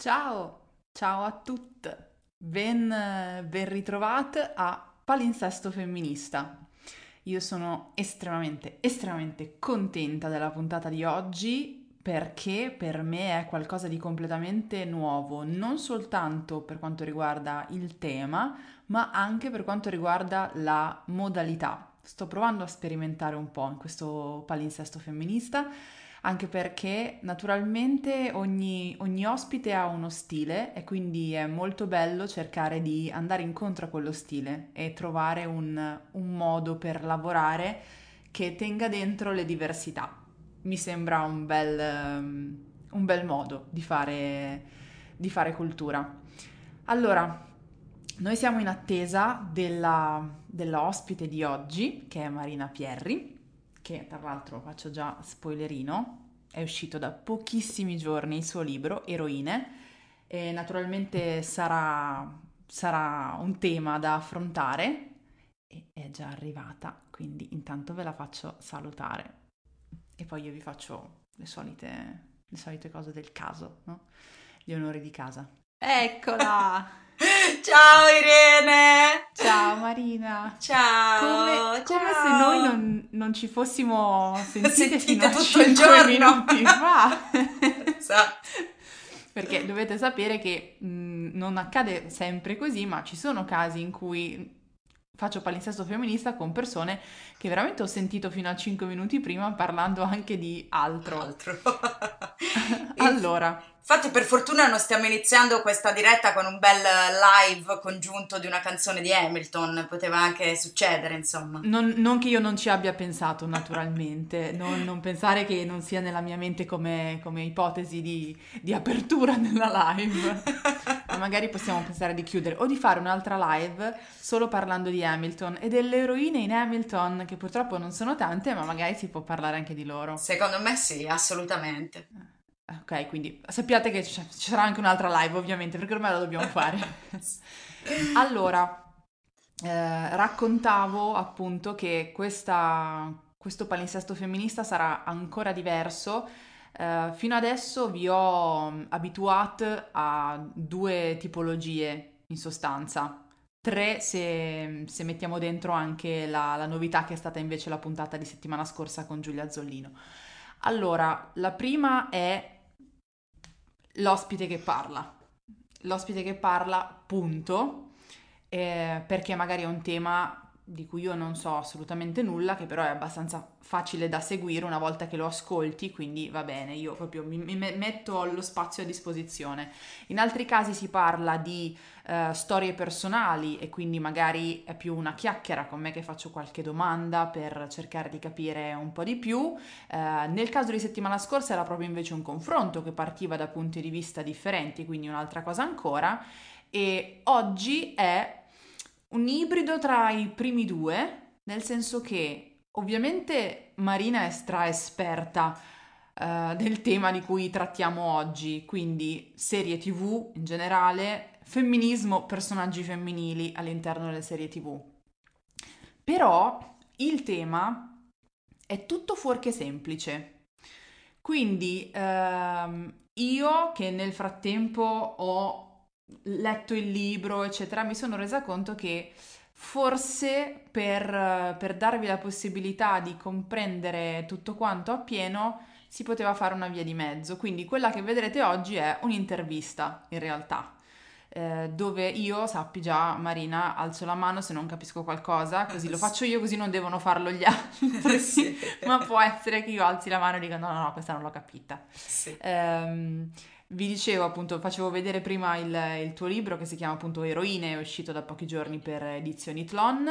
Ciao, ciao a tutte, ben, ben ritrovate a Palinsesto Femminista. Io sono estremamente, estremamente contenta della puntata di oggi perché per me è qualcosa di completamente nuovo, non soltanto per quanto riguarda il tema, ma anche per quanto riguarda la modalità. Sto provando a sperimentare un po' in questo palinsesto femminista anche perché naturalmente ogni, ogni, ospite ha uno stile e quindi è molto bello cercare di andare incontro a quello stile e trovare un, un modo per lavorare che tenga dentro le diversità. Mi sembra un bel, un bel modo di fare, di fare cultura. Allora, noi siamo in attesa della, della ospite di oggi, che è Marina Pierri, che tra l'altro faccio già spoilerino, è uscito da pochissimi giorni il suo libro, Eroine, e naturalmente sarà, sarà un tema da affrontare e è già arrivata, quindi intanto ve la faccio salutare e poi io vi faccio le solite, le solite cose del caso, no? gli onori di casa. Eccola! Ciao Irene! Ciao Marina! Ciao! Come, ciao. come se noi non, non, ci fossimo sentite, sentite fino a tutto il giorno minuti fa. esatto. Perché dovete sapere che mh, non accade sempre così, ma ci sono casi in cui faccio palinsesto femminista con persone che veramente ho sentito fino a 5 minuti prima parlando anche di altro. altro. allora, Infatti, per fortuna non stiamo iniziando questa diretta con un bel live congiunto di una canzone di Hamilton, poteva anche succedere, insomma. Non, non che io non ci abbia pensato, naturalmente, non, non, pensare che non sia nella mia mente come, come ipotesi di, di, apertura nella live. Ma magari possiamo pensare di chiudere o di fare un'altra live solo parlando di Hamilton e delle eroine in Hamilton, che purtroppo non sono tante, ma magari si può parlare anche di loro. Secondo me sì, assolutamente. Ok, quindi sappiate che ci sarà anche un'altra live, ovviamente, perché ormai la dobbiamo fare. allora, eh, raccontavo appunto che questa, questo palinsesto femminista sarà ancora diverso. Eh, fino adesso vi ho mm, abituato a due tipologie in sostanza. Tre se, se mettiamo dentro anche la, la novità che è stata invece la puntata di settimana scorsa con Giulia Zollino. Allora, la prima è l'ospite che parla. L'ospite che parla, punto, eh, perché magari è un tema di cui io non so assolutamente nulla, che però è abbastanza facile da seguire una volta che lo ascolti, quindi va bene, io proprio mi, mi metto lo spazio a disposizione. In altri casi si parla di uh, storie personali e quindi magari è più una chiacchiera con me che faccio qualche domanda per cercare di capire un po' di più. Uh, nel caso di settimana scorsa era proprio invece un confronto che partiva da punti di vista differenti, quindi un'altra cosa ancora. E oggi è un ibrido tra i primi due, nel senso che ovviamente Marina è stra esperta uh, del tema di cui trattiamo oggi, quindi serie tv in generale, femminismo, personaggi femminili all'interno delle serie tv. Però il tema è tutto fuorché semplice. Quindi uh, io che nel frattempo ho letto il libro, eccetera, mi sono resa conto che forse per, per, darvi la possibilità di comprendere tutto quanto appieno si poteva fare una via di mezzo. Quindi quella che vedrete oggi è un'intervista, in realtà. Eh, dove io sappi già, Marina, alzo la mano se non capisco qualcosa, così lo faccio io, così non devono farlo gli altri. Sì. Ma può essere che io alzi la mano e dica: no, no, no, questa non l'ho capita. Sì. Eh, vi dicevo appunto, facevo vedere prima il, il, tuo libro che si chiama appunto Eroine, è uscito da pochi giorni per edizioni Tlon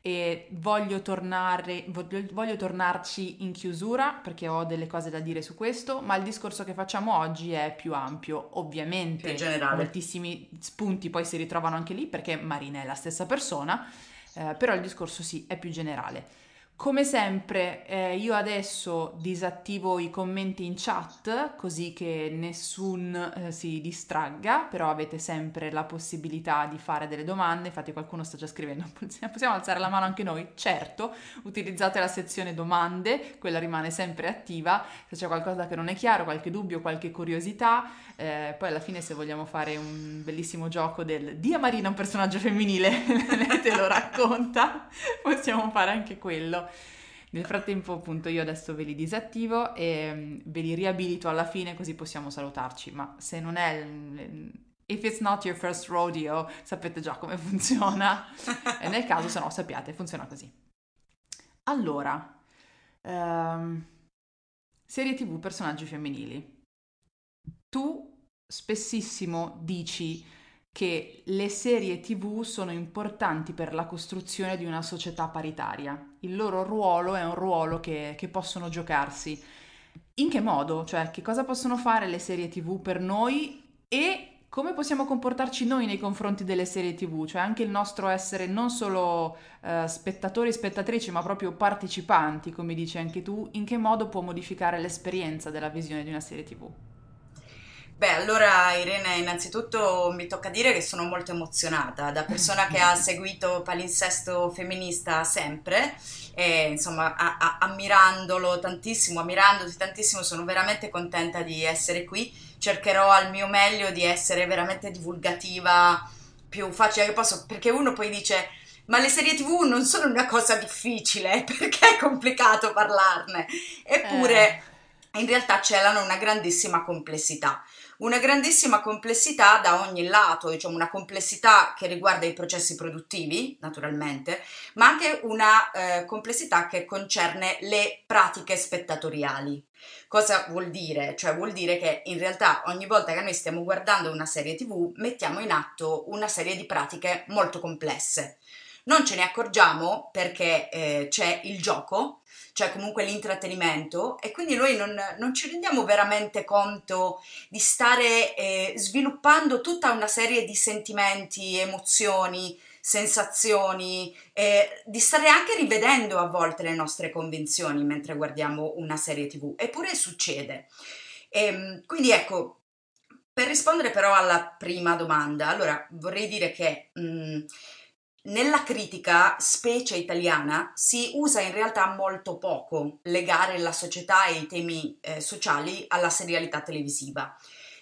e voglio, tornare, voglio, voglio tornarci in chiusura perché ho delle cose da dire su questo, ma il discorso che facciamo oggi è più ampio, ovviamente più generale. moltissimi spunti poi si ritrovano anche lì perché Marina è la stessa persona, eh, però il discorso sì è più generale. Come sempre, eh, io adesso disattivo i commenti in chat così che nessun eh, si distragga, però avete sempre la possibilità di fare delle domande. Infatti, qualcuno sta già scrivendo: possiamo alzare la mano anche noi? Certo, utilizzate la sezione domande, quella rimane sempre attiva. Se c'è qualcosa che non è chiaro, qualche dubbio, qualche curiosità, eh, poi alla fine, se vogliamo fare un bellissimo gioco del Dia Marina un personaggio femminile, te lo racconta, possiamo fare anche quello. Nel frattempo, appunto, io adesso ve li disattivo e mm, ve li riabilito alla fine così possiamo salutarci. Ma se non è. If it's not your first rodeo, sapete già come funziona. e nel caso, se no, sappiate, funziona così. Allora, um, serie TV personaggi femminili. Tu spessissimo dici che le serie tv sono importanti per la costruzione di una società paritaria. Il loro ruolo è un ruolo che, che possono giocarsi. In che modo? Cioè, che cosa possono fare le serie tv per noi e come possiamo comportarci noi nei confronti delle serie tv? Cioè, anche il nostro essere non solo uh, spettatori e spettatrici, ma proprio partecipanti, come dici anche tu, in che modo può modificare l'esperienza della visione di una serie tv? Beh, allora Irene, innanzitutto mi tocca dire che sono molto emozionata, da persona che ha seguito palinsesto femminista sempre, e insomma a, a, ammirandolo tantissimo, ammirandoti tantissimo, sono veramente contenta di essere qui, cercherò al mio meglio di essere veramente divulgativa, più facile che posso, perché uno poi dice ma le serie tv non sono una cosa difficile, perché è complicato parlarne, eppure eh. in realtà celano una grandissima complessità una grandissima complessità da ogni lato, diciamo una complessità che riguarda i processi produttivi, naturalmente, ma anche una eh, complessità che concerne le pratiche spettatoriali. Cosa vuol dire? Cioè vuol dire che in realtà ogni volta che noi stiamo guardando una serie tv mettiamo in atto una serie di pratiche molto complesse. Non ce ne accorgiamo perché eh, c'è il gioco, cioè comunque l'intrattenimento e quindi noi non, non ci rendiamo veramente conto di stare eh, sviluppando tutta una serie di sentimenti, emozioni, sensazioni, eh, di stare anche rivedendo a volte le nostre convinzioni mentre guardiamo una serie tv, eppure succede. E, ehm, quindi ecco, per rispondere però alla prima domanda, allora vorrei dire che mh, mm, nella critica, specie italiana, si usa in realtà molto poco legare la società e i temi eh, sociali alla serialità televisiva.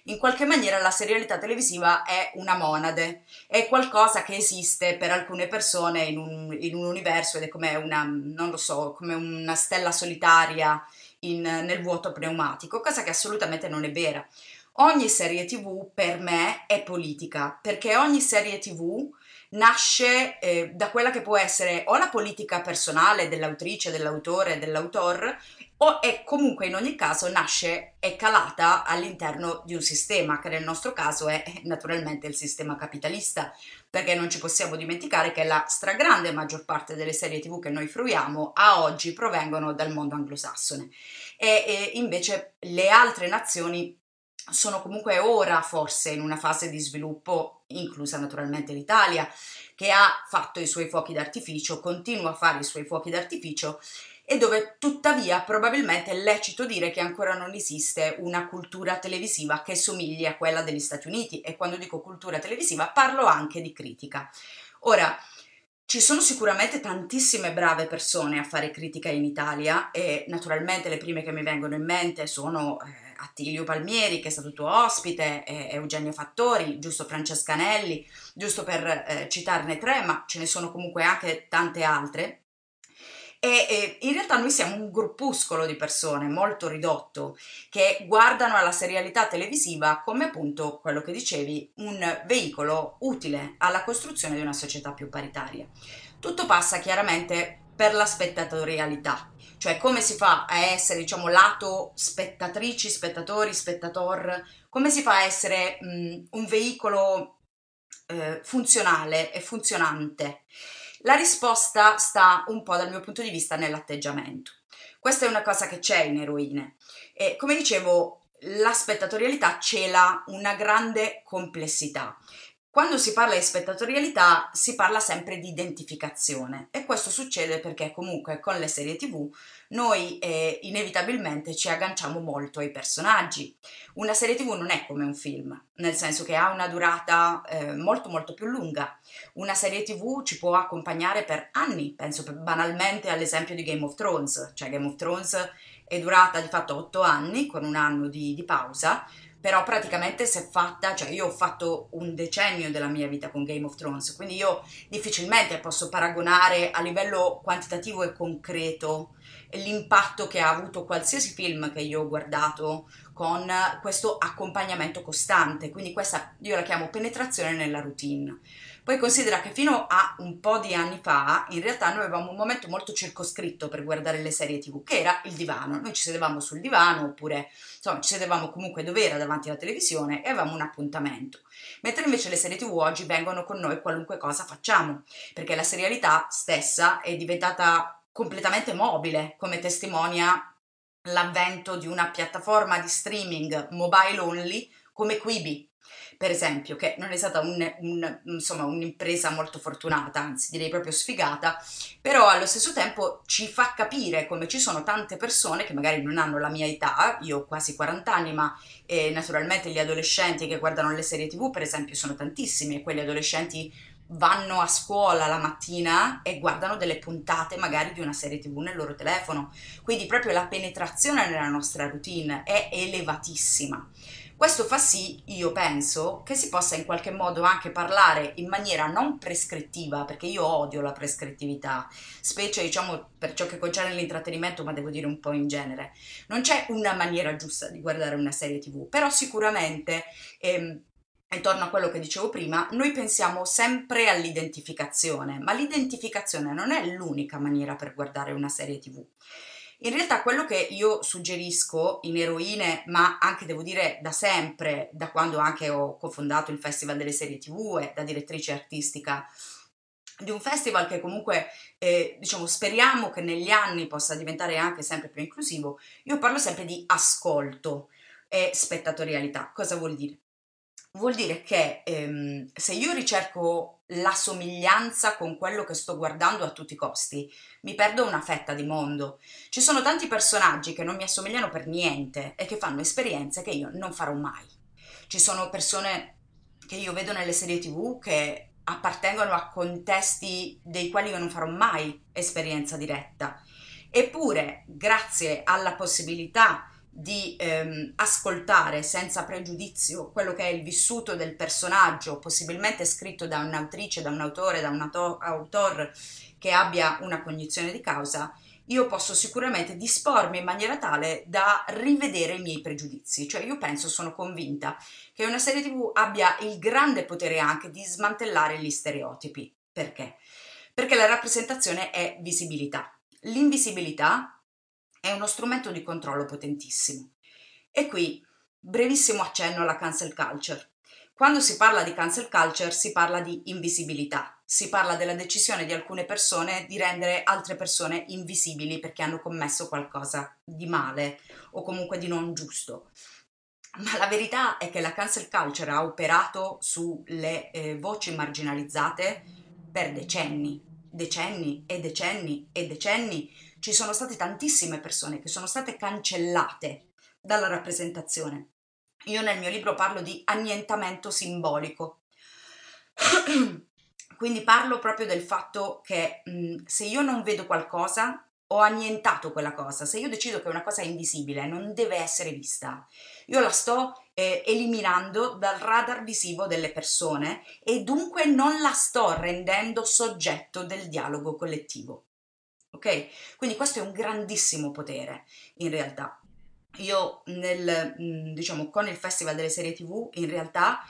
In qualche maniera la serialità televisiva è una monade, è qualcosa che esiste per alcune persone in un, in un universo ed è come una, so, come una stella solitaria in, nel vuoto pneumatico, cosa che assolutamente non è vera. Ogni serie tv per me è politica, perché ogni serie tv nasce eh, da quella che può essere o la politica personale dell'autrice, dell'autore, dell'autor, o è comunque in ogni caso nasce e calata all'interno di un sistema che nel nostro caso è naturalmente il sistema capitalista, perché non ci possiamo dimenticare che la stragrande maggior parte delle serie tv che noi fruiamo a oggi provengono dal mondo anglosassone. E, e invece le altre nazioni sono comunque ora forse in una fase di sviluppo, inclusa naturalmente l'Italia, che ha fatto i suoi fuochi d'artificio, continua a fare i suoi fuochi d'artificio e dove tuttavia probabilmente è lecito dire che ancora non esiste una cultura televisiva che somigli a quella degli Stati Uniti e quando dico cultura televisiva parlo anche di critica. Ora, ci sono sicuramente tantissime brave persone a fare critica in Italia e naturalmente le prime che mi vengono in mente sono eh, Attilio Palmieri che è stato tuo ospite, Eugenio Fattori, giusto Francesca Nelli, giusto per eh, citarne tre, ma ce ne sono comunque anche tante altre. E, e in realtà noi siamo un gruppuscolo di persone molto ridotto che guardano alla serialità televisiva come appunto quello che dicevi, un veicolo utile alla costruzione di una società più paritaria. Tutto passa chiaramente per la spettatorialità, cioè come si fa a essere, diciamo, lato spettatrici, spettatori, spettator, come si fa a essere mh, un veicolo eh, funzionale e funzionante? La risposta sta un po' dal mio punto di vista nell'atteggiamento. Questa è una cosa che c'è in eroine. E come dicevo, la spettatorialità cela una grande complessità Quando si parla di spettatorialità si parla sempre di identificazione e questo succede perché comunque con le serie tv noi eh, inevitabilmente ci agganciamo molto ai personaggi. Una serie tv non è come un film, nel senso che ha una durata eh, molto molto più lunga. Una serie tv ci può accompagnare per anni, penso banalmente all'esempio di Game of Thrones, cioè Game of Thrones è durata di fatto otto anni con un anno di, di pausa però praticamente si è fatta, cioè io ho fatto un decennio della mia vita con Game of Thrones, quindi io difficilmente posso paragonare a livello quantitativo e concreto l'impatto che ha avuto qualsiasi film che io ho guardato con questo accompagnamento costante, quindi questa io la chiamo penetrazione nella routine. Poi considera che fino a un po' di anni fa, in realtà noi avevamo un momento molto circoscritto per guardare le serie TV, che era il divano. Noi ci sedevamo sul divano oppure insomma ci sedevamo comunque dove era davanti alla televisione e avevamo un appuntamento. Mentre invece le serie TV oggi vengono con noi qualunque cosa facciamo, perché la serialità stessa è diventata completamente mobile, come testimonia l'avvento di una piattaforma di streaming mobile only come Quibi, per esempio, che non è stata un, un, insomma, un'impresa molto fortunata, anzi direi proprio sfigata, però allo stesso tempo ci fa capire come ci sono tante persone che magari non hanno la mia età, io ho quasi 40 anni, ma eh, naturalmente gli adolescenti che guardano le serie tv, per esempio, sono tantissimi e quelli adolescenti vanno a scuola la mattina e guardano delle puntate magari di una serie tv nel loro telefono. Quindi proprio la penetrazione nella nostra routine è elevatissima. Questo fa sì, io penso, che si possa in qualche modo anche parlare in maniera non prescrittiva, perché io odio la prescrittività, specie diciamo per ciò che concerne l'intrattenimento, ma devo dire un po' in genere. Non c'è una maniera giusta di guardare una serie TV, però sicuramente ehm, intorno a quello che dicevo prima, noi pensiamo sempre all'identificazione, ma l'identificazione non è l'unica maniera per guardare una serie TV. In realtà quello che io suggerisco in eroine, ma anche devo dire da sempre, da quando anche ho cofondato il Festival delle serie TV e da direttrice artistica di un festival che comunque eh, diciamo speriamo che negli anni possa diventare anche sempre più inclusivo, io parlo sempre di ascolto e spettatorialità. Cosa vuol dire? Vuol dire che ehm, se io ricerco la somiglianza con quello che sto guardando a tutti i costi, mi perdo una fetta di mondo. Ci sono tanti personaggi che non mi assomigliano per niente e che fanno esperienze che io non farò mai. Ci sono persone che io vedo nelle serie tv che appartengono a contesti dei quali io non farò mai esperienza diretta. Eppure, grazie alla possibilità di ehm, ascoltare senza pregiudizio quello che è il vissuto del personaggio, possibilmente scritto da un'autrice, da un autore, da un autor che abbia una cognizione di causa, io posso sicuramente dispormi in maniera tale da rivedere i miei pregiudizi. Cioè io penso, sono convinta che una serie tv abbia il grande potere anche di smantellare gli stereotipi. Perché? Perché la rappresentazione è visibilità. L'invisibilità è uno strumento di controllo potentissimo. E qui, brevissimo accenno alla cancel culture. Quando si parla di cancel culture si parla di invisibilità, si parla della decisione di alcune persone di rendere altre persone invisibili perché hanno commesso qualcosa di male o comunque di non giusto. Ma la verità è che la cancel culture ha operato sulle eh, voci marginalizzate per decenni, decenni e decenni e decenni ci sono state tantissime persone che sono state cancellate dalla rappresentazione. Io nel mio libro parlo di annientamento simbolico. Quindi parlo proprio del fatto che mh, se io non vedo qualcosa, ho annientato quella cosa. Se io decido che una cosa è invisibile, non deve essere vista, io la sto eh, eliminando dal radar visivo delle persone e dunque non la sto rendendo soggetto del dialogo collettivo ok? Quindi questo è un grandissimo potere in realtà. Io nel, mm, diciamo, con il Festival delle serie TV in realtà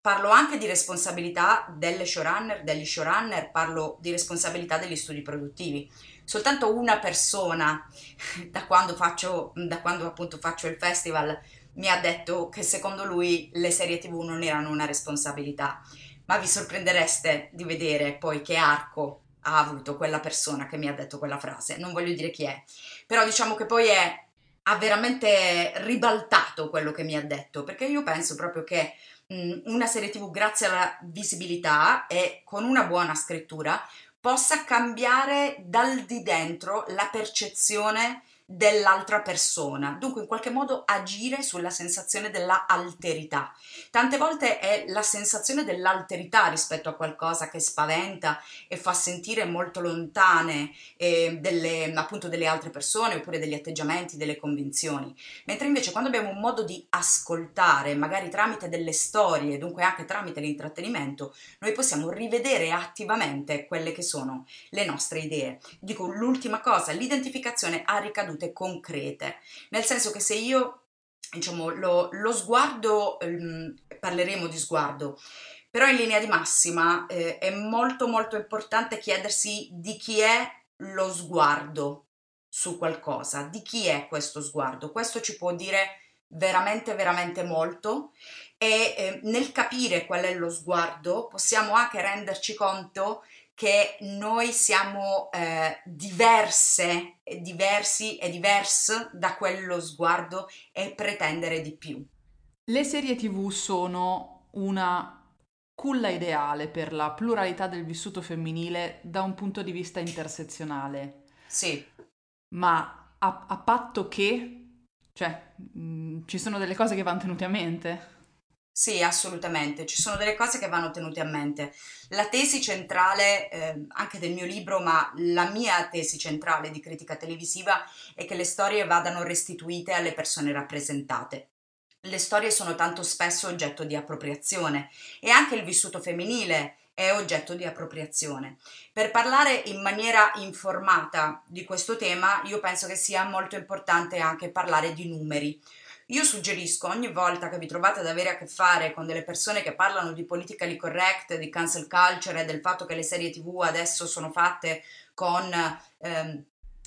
parlo anche di responsabilità delle showrunner, degli showrunner, parlo di responsabilità degli studi produttivi. Soltanto una persona da quando faccio, da quando appunto faccio il festival mi ha detto che secondo lui le serie TV non erano una responsabilità, ma vi sorprendereste di vedere poi che arco ha avuto quella persona che mi ha detto quella frase, non voglio dire chi è, però diciamo che poi è, ha veramente ribaltato quello che mi ha detto, perché io penso proprio che mh, una serie tv grazie alla visibilità e con una buona scrittura possa cambiare dal di dentro la percezione dell'altra persona, dunque in qualche modo agire sulla sensazione della alterità. Tante volte è la sensazione dell'alterità rispetto a qualcosa che spaventa e fa sentire molto lontane eh, delle, appunto delle altre persone oppure degli atteggiamenti, delle convinzioni. Mentre invece quando abbiamo un modo di ascoltare, magari tramite delle storie, dunque anche tramite l'intrattenimento, noi possiamo rivedere attivamente quelle che sono le nostre idee. Dico l'ultima cosa, l'identificazione ha ricaduto ricadute concrete, nel senso che se io, diciamo, lo, lo sguardo, ehm, parleremo di sguardo, però in linea di massima eh, è molto molto importante chiedersi di chi è lo sguardo su qualcosa, di chi è questo sguardo. Questo ci può dire veramente veramente molto e eh, nel capire qual è lo sguardo possiamo anche renderci conto che noi siamo eh, diverse, diversi e diverse da quello sguardo e pretendere di più. Le serie tv sono una culla ideale per la pluralità del vissuto femminile da un punto di vista intersezionale. Sì. Ma a, a patto che, cioè, mh, mm, ci sono delle cose che vanno tenute a mente? Sì, assolutamente, ci sono delle cose che vanno tenute a mente. La tesi centrale, eh, anche del mio libro, ma la mia tesi centrale di critica televisiva è che le storie vadano restituite alle persone rappresentate. Le storie sono tanto spesso oggetto di appropriazione e anche il vissuto femminile è oggetto di appropriazione. Per parlare in maniera informata di questo tema, io penso che sia molto importante anche parlare di numeri io suggerisco ogni volta che vi trovate ad avere a che fare con delle persone che parlano di politically correct, di cancel culture e del fatto che le serie tv adesso sono fatte con ehm,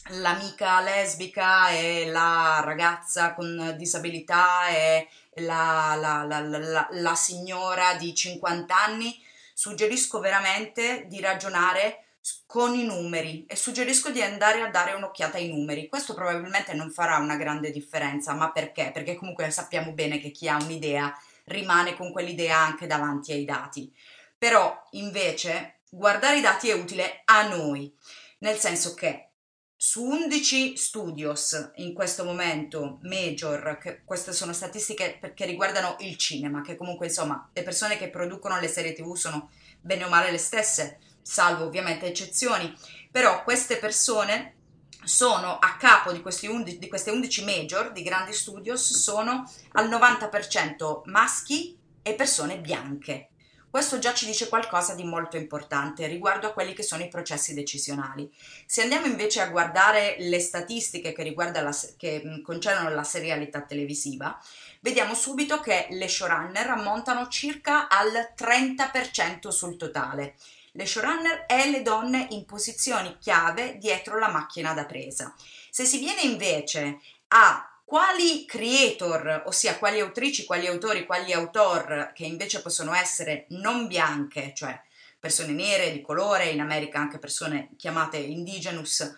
l'amica lesbica e la ragazza con disabilità e la, la, la, la signora di 50 anni, suggerisco veramente di ragionare con i numeri e suggerisco di andare a dare un'occhiata ai numeri. Questo probabilmente non farà una grande differenza, ma perché? Perché comunque sappiamo bene che chi ha un'idea rimane con quell'idea anche davanti ai dati. Però invece guardare i dati è utile a noi, nel senso che su 11 studios in questo momento major, queste sono statistiche che riguardano il cinema, che comunque insomma le persone che producono le serie tv sono bene o male le stesse, salvo ovviamente eccezioni, però queste persone sono a capo di, undi, di queste 11 major di grandi studios, sono al 90% maschi e persone bianche. Questo già ci dice qualcosa di molto importante riguardo a quelli che sono i processi decisionali. Se andiamo invece a guardare le statistiche che, la, che concernono la serialità televisiva, vediamo subito che le showrunner ammontano circa al 30% sul totale le showrunner e le donne in posizioni chiave dietro la macchina da presa. Se si viene invece a quali creator, ossia quali autrici, quali autori, quali autor che invece possono essere non bianche, cioè persone nere, di colore, in America anche persone chiamate indigenous,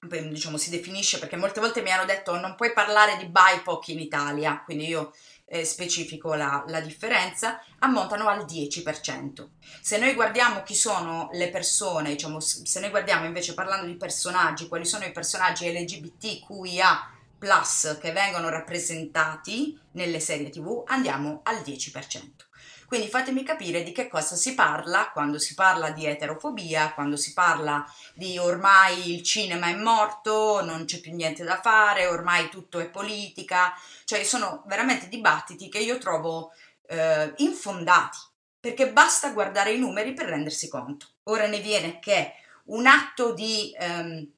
diciamo si definisce perché molte volte mi hanno detto non puoi parlare di BIPOC in Italia, quindi io eh, specifico la, la, differenza, ammontano al 10%. Se noi guardiamo chi sono le persone, diciamo, se noi guardiamo invece parlando di personaggi, quali sono i personaggi LGBTQIA che vengono rappresentati nelle serie TV, andiamo al 10%. Quindi fatemi capire di che cosa si parla quando si parla di eterofobia, quando si parla di ormai il cinema è morto, non c'è più niente da fare, ormai tutto è politica, cioè sono veramente dibattiti che io trovo eh, infondati, perché basta guardare i numeri per rendersi conto. Ora ne viene che un atto di... Ehm,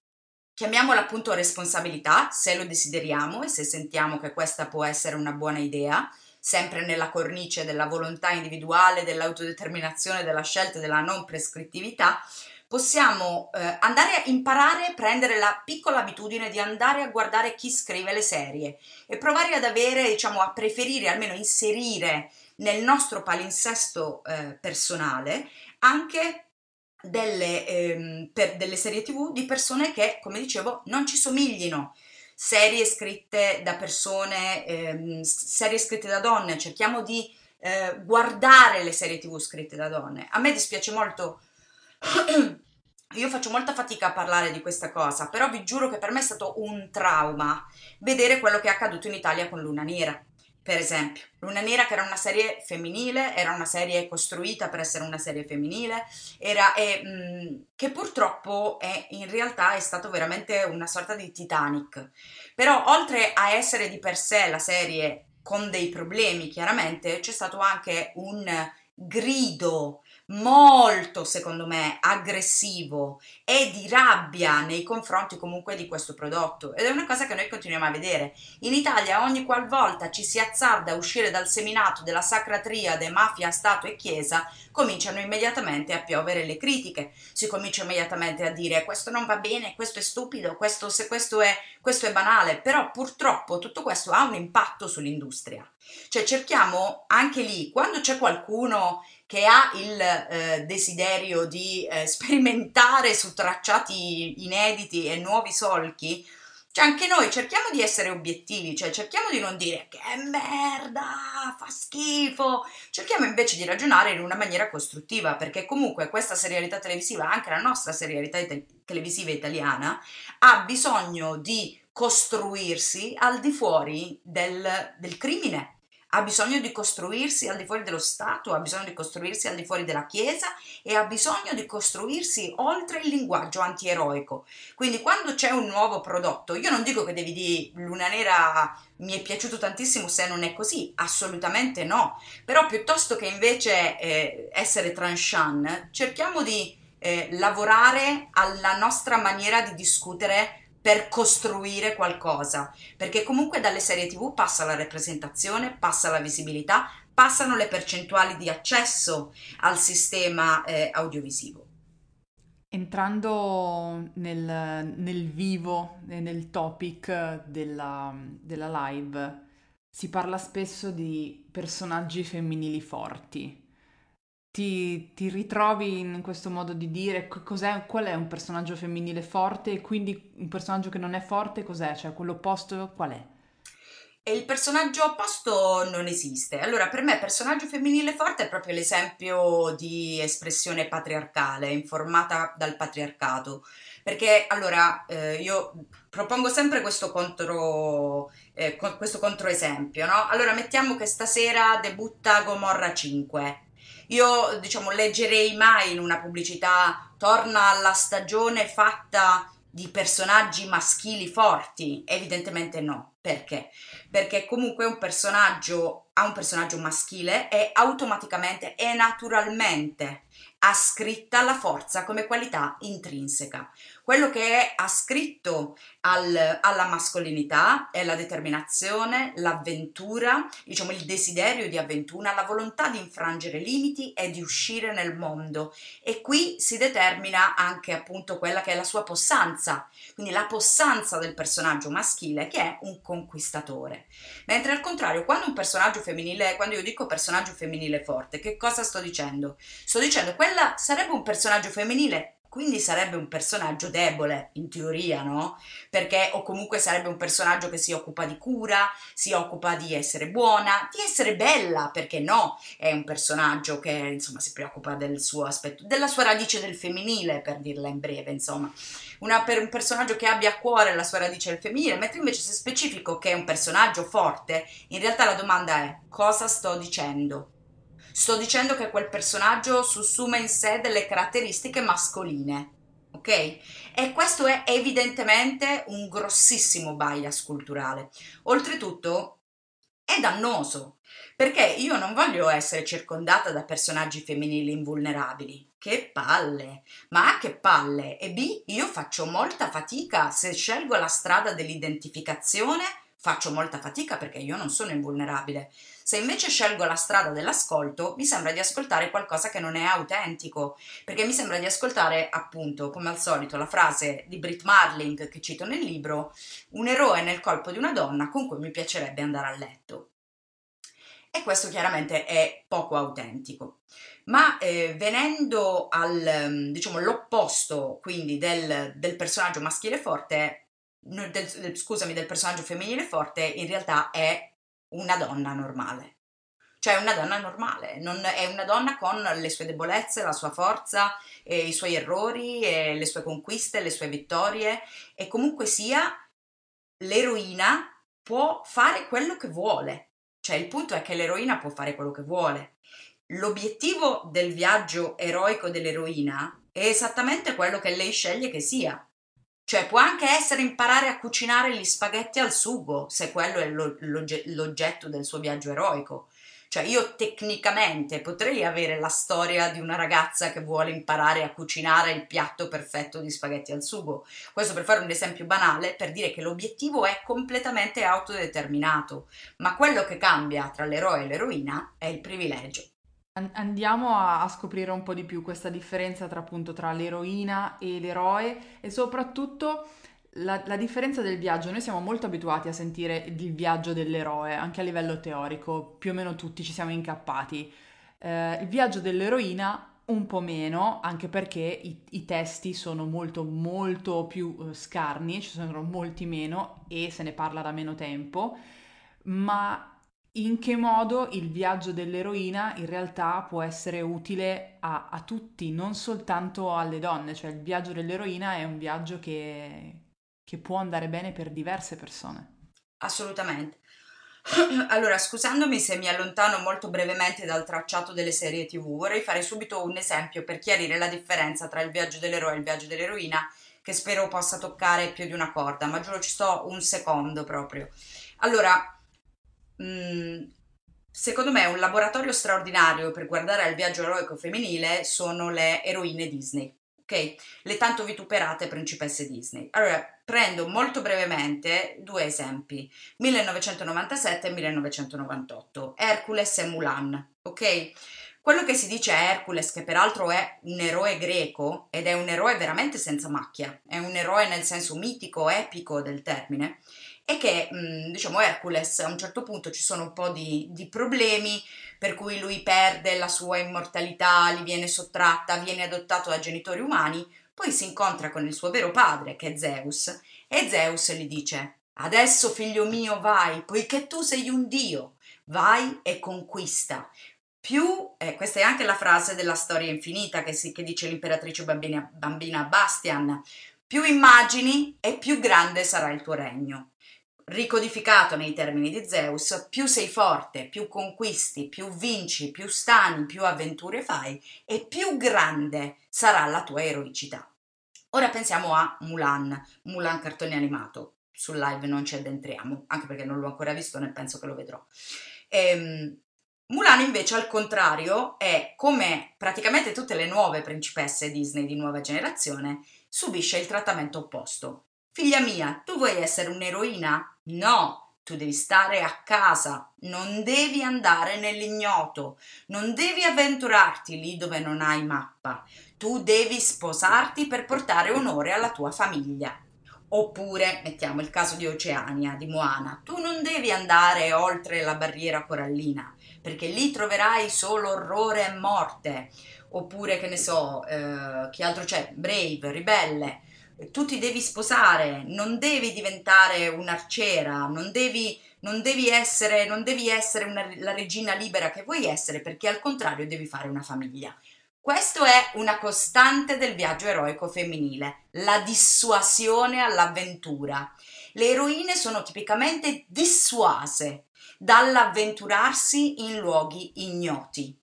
chiamiamola appunto responsabilità, se lo desideriamo e se sentiamo che questa può essere una buona idea, sempre nella cornice della volontà individuale, dell'autodeterminazione, della scelta, della non prescrittività, possiamo eh, andare a imparare, prendere la piccola abitudine di andare a guardare chi scrive le serie e provare ad avere, diciamo, a preferire, almeno inserire nel nostro palinsesto eh, personale anche delle, ehm, delle serie tv di persone che, come dicevo, non ci somiglino serie scritte da persone, ehm, serie scritte da donne, cerchiamo di eh, guardare le serie tv scritte da donne. A me dispiace molto io faccio molta fatica a parlare di questa cosa, però vi giuro che per me è stato un trauma vedere quello che è accaduto in Italia con Luna Nera. Per esempio, Luna Nera che era una serie femminile, era una serie costruita per essere una serie femminile, era, e, mh, che purtroppo è, in realtà è stato veramente una sorta di Titanic. Però oltre a essere di per sé la serie con dei problemi, chiaramente, c'è stato anche un grido molto, secondo me, aggressivo e di rabbia nei confronti comunque di questo prodotto ed è una cosa che noi continuiamo a vedere. In Italia ogni qualvolta ci si azzarda a uscire dal seminato della sacra triade mafia, Stato e Chiesa, cominciano immediatamente a piovere le critiche, si comincia immediatamente a dire questo non va bene, questo è stupido, questo, se questo è, questo è banale, però purtroppo tutto questo ha un impatto sull'industria. Cioè cerchiamo anche lì, quando c'è qualcuno che ha il eh, desiderio di eh, sperimentare su tracciati inediti e nuovi solchi, cioè anche noi cerchiamo di essere obiettivi, cioè cerchiamo di non dire che merda, fa schifo, cerchiamo invece di ragionare in una maniera costruttiva, perché comunque questa serialità televisiva, anche la nostra serialità te- televisiva italiana, ha bisogno di costruirsi al di fuori del, del crimine ha bisogno di costruirsi al di fuori dello Stato, ha bisogno di costruirsi al di fuori della Chiesa e ha bisogno di costruirsi oltre il linguaggio antieroico. Quindi quando c'è un nuovo prodotto, io non dico che devi dire Luna Nera mi è piaciuto tantissimo se non è così, assolutamente no, però piuttosto che invece eh, essere tranchant, cerchiamo di eh, lavorare alla nostra maniera di discutere per costruire qualcosa, perché comunque dalle serie tv passa la rappresentazione, passa la visibilità, passano le percentuali di accesso al sistema eh, audiovisivo. Entrando nel, nel, vivo nel topic della, della live, si parla spesso di personaggi femminili forti ti, ti, ritrovi in questo modo di dire qual è un personaggio femminile forte e quindi un personaggio che non è forte cos'è? Cioè quello opposto qual è? E il personaggio opposto non esiste. Allora, per me personaggio femminile forte è proprio l'esempio di espressione patriarcale, informata dal patriarcato. Perché allora eh, io propongo sempre questo contro, eh, questo controesempio, no? Allora, mettiamo che stasera debutta Gomorra 5 io, diciamo, leggerei mai in una pubblicità torna alla stagione fatta di personaggi maschili forti? Evidentemente no. Perché? Perché comunque un personaggio ha un personaggio maschile e automaticamente e naturalmente ascritta la forza come qualità intrinseca. Quello che è ascritto al, alla mascolinità è la determinazione, l'avventura, diciamo il desiderio di avventura, la volontà di infrangere limiti e di uscire nel mondo. E qui si determina anche appunto quella che è la sua possanza, quindi la possanza del personaggio maschile che è un conquistatore. Mentre al contrario, quando un personaggio femminile, quando io dico personaggio femminile forte, che cosa sto dicendo? Sto dicendo quella sarebbe un personaggio femminile quindi sarebbe un personaggio debole, in teoria, no? Perché, o comunque sarebbe un personaggio che si occupa di cura, si occupa di essere buona, di essere bella, perché no? È un personaggio che, insomma, si preoccupa del suo aspetto, della sua radice del femminile, per dirla in breve, insomma. Una, per un personaggio che abbia a cuore la sua radice del femminile, mentre invece se specifico che è un personaggio forte, in realtà la domanda è cosa sto dicendo? Sto dicendo che quel personaggio sussume in sé delle caratteristiche mascoline, ok? E questo è evidentemente un grossissimo bias culturale. Oltretutto è dannoso, perché io non voglio essere circondata da personaggi femminili invulnerabili. Che palle! Ma A che palle! E B, io faccio molta fatica se scelgo la strada dell'identificazione faccio molta fatica perché io non sono invulnerabile. Se invece scelgo la strada dell'ascolto, mi sembra di ascoltare qualcosa che non è autentico, perché mi sembra di ascoltare, appunto, come al solito, la frase di Brit Marling che cito nel libro, un eroe nel colpo di una donna con cui mi piacerebbe andare a letto. E questo chiaramente è poco autentico. Ma eh, venendo al, diciamo, l'opposto quindi del, del personaggio maschile forte, del, scusami, del personaggio femminile forte in realtà è una donna normale. cioè una donna normale, non, è una donna con le sue debolezze, la sua forza, eh, i suoi errori, eh, le sue conquiste, le sue vittorie e comunque sia l'eroina può fare quello che vuole. Cioè il punto è che l'eroina può fare quello che vuole. L'obiettivo del viaggio eroico dell'eroina è esattamente quello che lei sceglie che sia. Cioè può anche essere imparare a cucinare gli spaghetti al sugo, se quello è l'oggetto del suo viaggio eroico. Cioè io tecnicamente potrei avere la storia di una ragazza che vuole imparare a cucinare il piatto perfetto di spaghetti al sugo. Questo per fare un esempio banale, per dire che l'obiettivo è completamente autodeterminato, ma quello che cambia tra l'eroe e l'eroina è il privilegio. Andiamo a, a, scoprire un po' di più questa differenza tra appunto tra l'eroina e l'eroe e soprattutto la, la, differenza del viaggio, noi siamo molto abituati a sentire il viaggio dell'eroe, anche a livello teorico, più o meno tutti ci siamo incappati. Eh, il viaggio dell'eroina un po' meno, anche perché i, i testi sono molto molto più uh, scarni, ci sono molti meno e se ne parla da meno tempo, ma in che modo il viaggio dell'eroina in realtà può essere utile a, a tutti, non soltanto alle donne, cioè il viaggio dell'eroina è un viaggio che, che può andare bene per diverse persone. Assolutamente. Allora, scusandomi se mi allontano molto brevemente dal tracciato delle serie TV, vorrei fare subito un esempio per chiarire la differenza tra il viaggio dell'eroe e il viaggio dell'eroina, che spero possa toccare più di una corda, ma giuro ci sto un secondo proprio. Allora, mm, secondo me un laboratorio straordinario per guardare al viaggio eroico femminile sono le eroine Disney ok? Le tanto vituperate principesse Disney. Allora, prendo molto brevemente due esempi, 1997 e 1998, Hercules e Mulan, ok? Quello che si dice a Hercules, che peraltro è un eroe greco, ed è un eroe veramente senza macchia, è un eroe nel senso mitico, epico del termine, è che, mm, diciamo, Hercules a un certo punto ci sono un po' di, di problemi, per cui lui perde la sua immortalità, gli viene sottratta, viene adottato da genitori umani, poi si incontra con il suo vero padre, che è Zeus, e Zeus gli dice Adesso, figlio mio, vai, poiché tu sei un dio, vai e conquista. Più, eh, questa è anche la frase della storia infinita che, si, che dice l'imperatrice bambina, bambina Bastian, più immagini e più grande sarà il tuo regno ricodificato nei termini di Zeus, più sei forte, più conquisti, più vinci, più stani, più avventure fai e più grande sarà la tua eroicità. Ora pensiamo a Mulan, Mulan cartone animato. Sul live non ci addentriamo, anche perché non l'ho ancora visto né penso che lo vedrò. Ehm, Mulan invece al contrario è come praticamente tutte le nuove principesse Disney di nuova generazione, subisce il trattamento opposto. Figlia mia, tu vuoi essere un'eroina? No, tu devi stare a casa, non devi andare nell'ignoto, non devi avventurarti lì dove non hai mappa. Tu devi sposarti per portare onore alla tua famiglia. Oppure, mettiamo il caso di Oceania, di Moana, tu non devi andare oltre la barriera corallina, perché lì troverai solo orrore e morte. Oppure, che ne so, eh, chi altro c'è? Brave, ribelle tu ti devi sposare, non devi diventare un'arciera, non devi, non devi essere, non devi essere una, la regina libera che vuoi essere, perché al contrario devi fare una famiglia. Questo è una costante del viaggio eroico femminile, la dissuasione all'avventura. Le eroine sono tipicamente dissuase dall'avventurarsi in luoghi ignoti.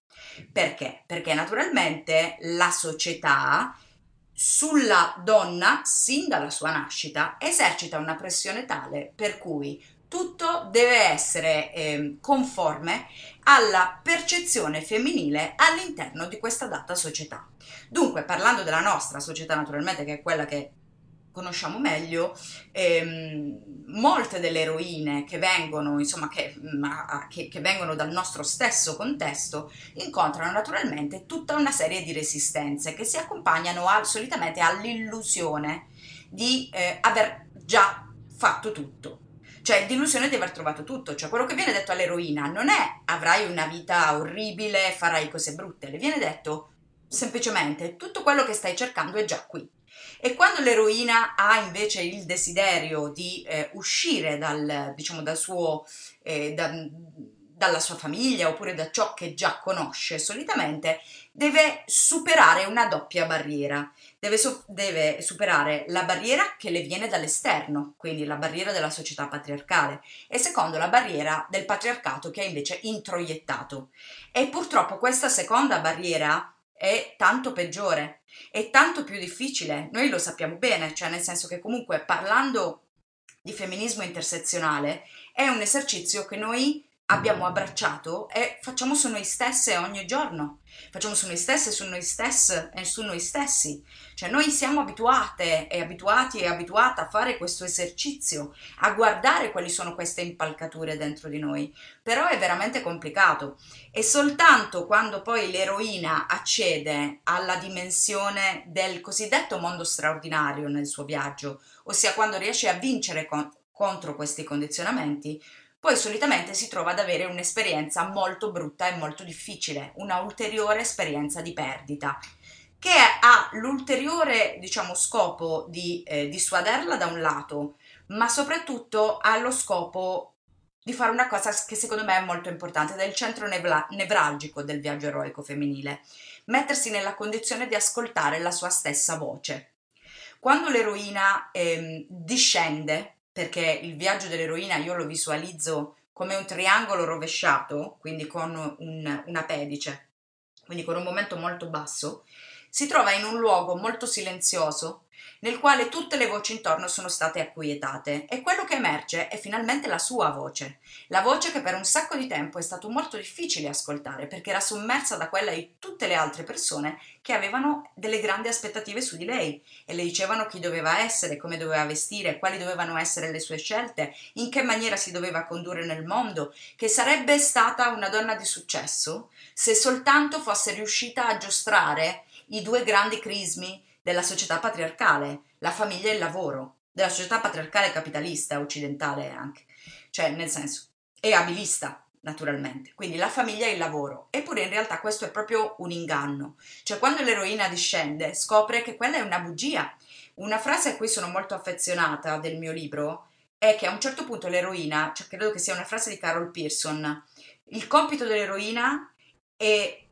Perché? Perché naturalmente la società sulla donna, sin dalla sua nascita, esercita una pressione tale per cui tutto deve essere eh, conforme alla percezione femminile all'interno di questa data società. Dunque, parlando della nostra società, naturalmente, che è quella che conosciamo meglio, ehm, molte delle eroine che vengono, insomma, che, ma, che, che vengono dal nostro stesso contesto incontrano naturalmente tutta una serie di resistenze che si accompagnano al, solitamente all'illusione di eh, aver già fatto tutto. Cioè, l'illusione di aver trovato tutto, cioè quello che viene detto all'eroina non è avrai una vita orribile, farai cose brutte, le viene detto semplicemente tutto quello che stai cercando è già qui e quando l'eroina ha invece il desiderio di eh, uscire dal, diciamo, dal suo, eh, da, dalla sua famiglia oppure da ciò che già conosce solitamente, deve superare una doppia barriera. Deve, so- deve, superare la barriera che le viene dall'esterno, quindi la barriera della società patriarcale, e secondo la barriera del patriarcato che è invece introiettato. E purtroppo questa seconda barriera è tanto peggiore, è tanto più difficile. Noi lo sappiamo bene, cioè nel senso che comunque parlando di femminismo intersezionale è un esercizio che noi abbiamo abbracciato e facciamo su noi stesse ogni giorno, facciamo su noi stesse, su noi stesse e su noi stessi. Cioè noi siamo abituate e abituati e abituate a fare questo esercizio, a guardare quali sono queste impalcature dentro di noi, però è veramente complicato. E soltanto quando poi l'eroina accede alla dimensione del cosiddetto mondo straordinario nel suo viaggio, ossia quando riesce a vincere con, contro questi condizionamenti, poi solitamente si trova ad avere un'esperienza molto brutta e molto difficile, una ulteriore esperienza di perdita, che ha l'ulteriore, diciamo, scopo di eh, dissuaderla da un lato, ma soprattutto ha lo scopo di fare una cosa che secondo me è molto importante, del centro nevla- nevralgico del viaggio eroico femminile, mettersi nella condizione di ascoltare la sua stessa voce. Quando l'eroina ehm, discende perché il viaggio dell'eroina io lo visualizzo come un triangolo rovesciato, quindi con un, un apedice, quindi con un momento molto basso, si trova in un luogo molto silenzioso nel quale tutte le voci intorno sono state acquietate. E quello che emerge è finalmente la sua voce, la voce che per un sacco di tempo è stato molto difficile ascoltare perché era sommersa da quella di tutte le altre persone che avevano delle grandi aspettative su di lei e le dicevano chi doveva essere, come doveva vestire, quali dovevano essere le sue scelte, in che maniera si doveva condurre nel mondo, che sarebbe stata una donna di successo se soltanto fosse riuscita a giostrare i due grandi crismi della società patriarcale, la famiglia e il lavoro, della società patriarcale capitalista occidentale anche, cioè nel senso, e abilista naturalmente, quindi la famiglia e il lavoro, eppure in realtà questo è proprio un inganno, cioè quando l'eroina discende scopre che quella è una bugia. Una frase a cui sono molto affezionata del mio libro è che a un certo punto l'eroina, cioè credo che sia una frase di Carol Pearson, il compito dell'eroina è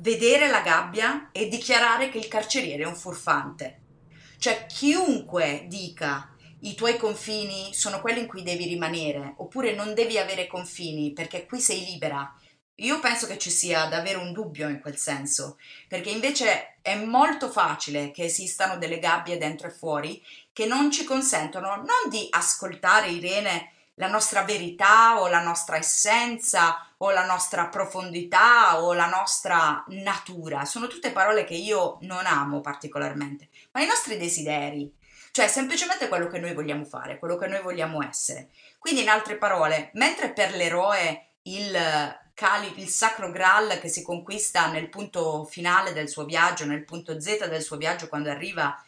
vedere la gabbia e dichiarare che il carceriere è un furfante. Cioè chiunque dica i tuoi confini sono quelli in cui devi rimanere, oppure non devi avere confini perché qui sei libera. Io penso che ci sia davvero un dubbio in quel senso, perché invece è molto facile che esistano delle gabbie dentro e fuori che non ci consentono non di ascoltare Irene la nostra verità o la nostra essenza o la nostra profondità o la nostra natura. Sono tutte parole che io non amo particolarmente, ma i nostri desideri, cioè semplicemente quello che noi vogliamo fare, quello che noi vogliamo essere. Quindi in altre parole, mentre per l'eroe il cali, il sacro Graal che si conquista nel punto finale del suo viaggio, nel punto Z del suo viaggio quando arriva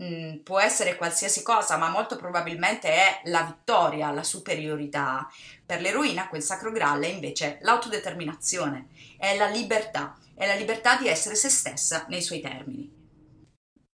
Mm, può essere qualsiasi cosa, ma molto probabilmente è la vittoria, la superiorità. Per l'eroina quel sacro graal è invece l'autodeterminazione, è la libertà, è la libertà di essere se stessa nei suoi termini.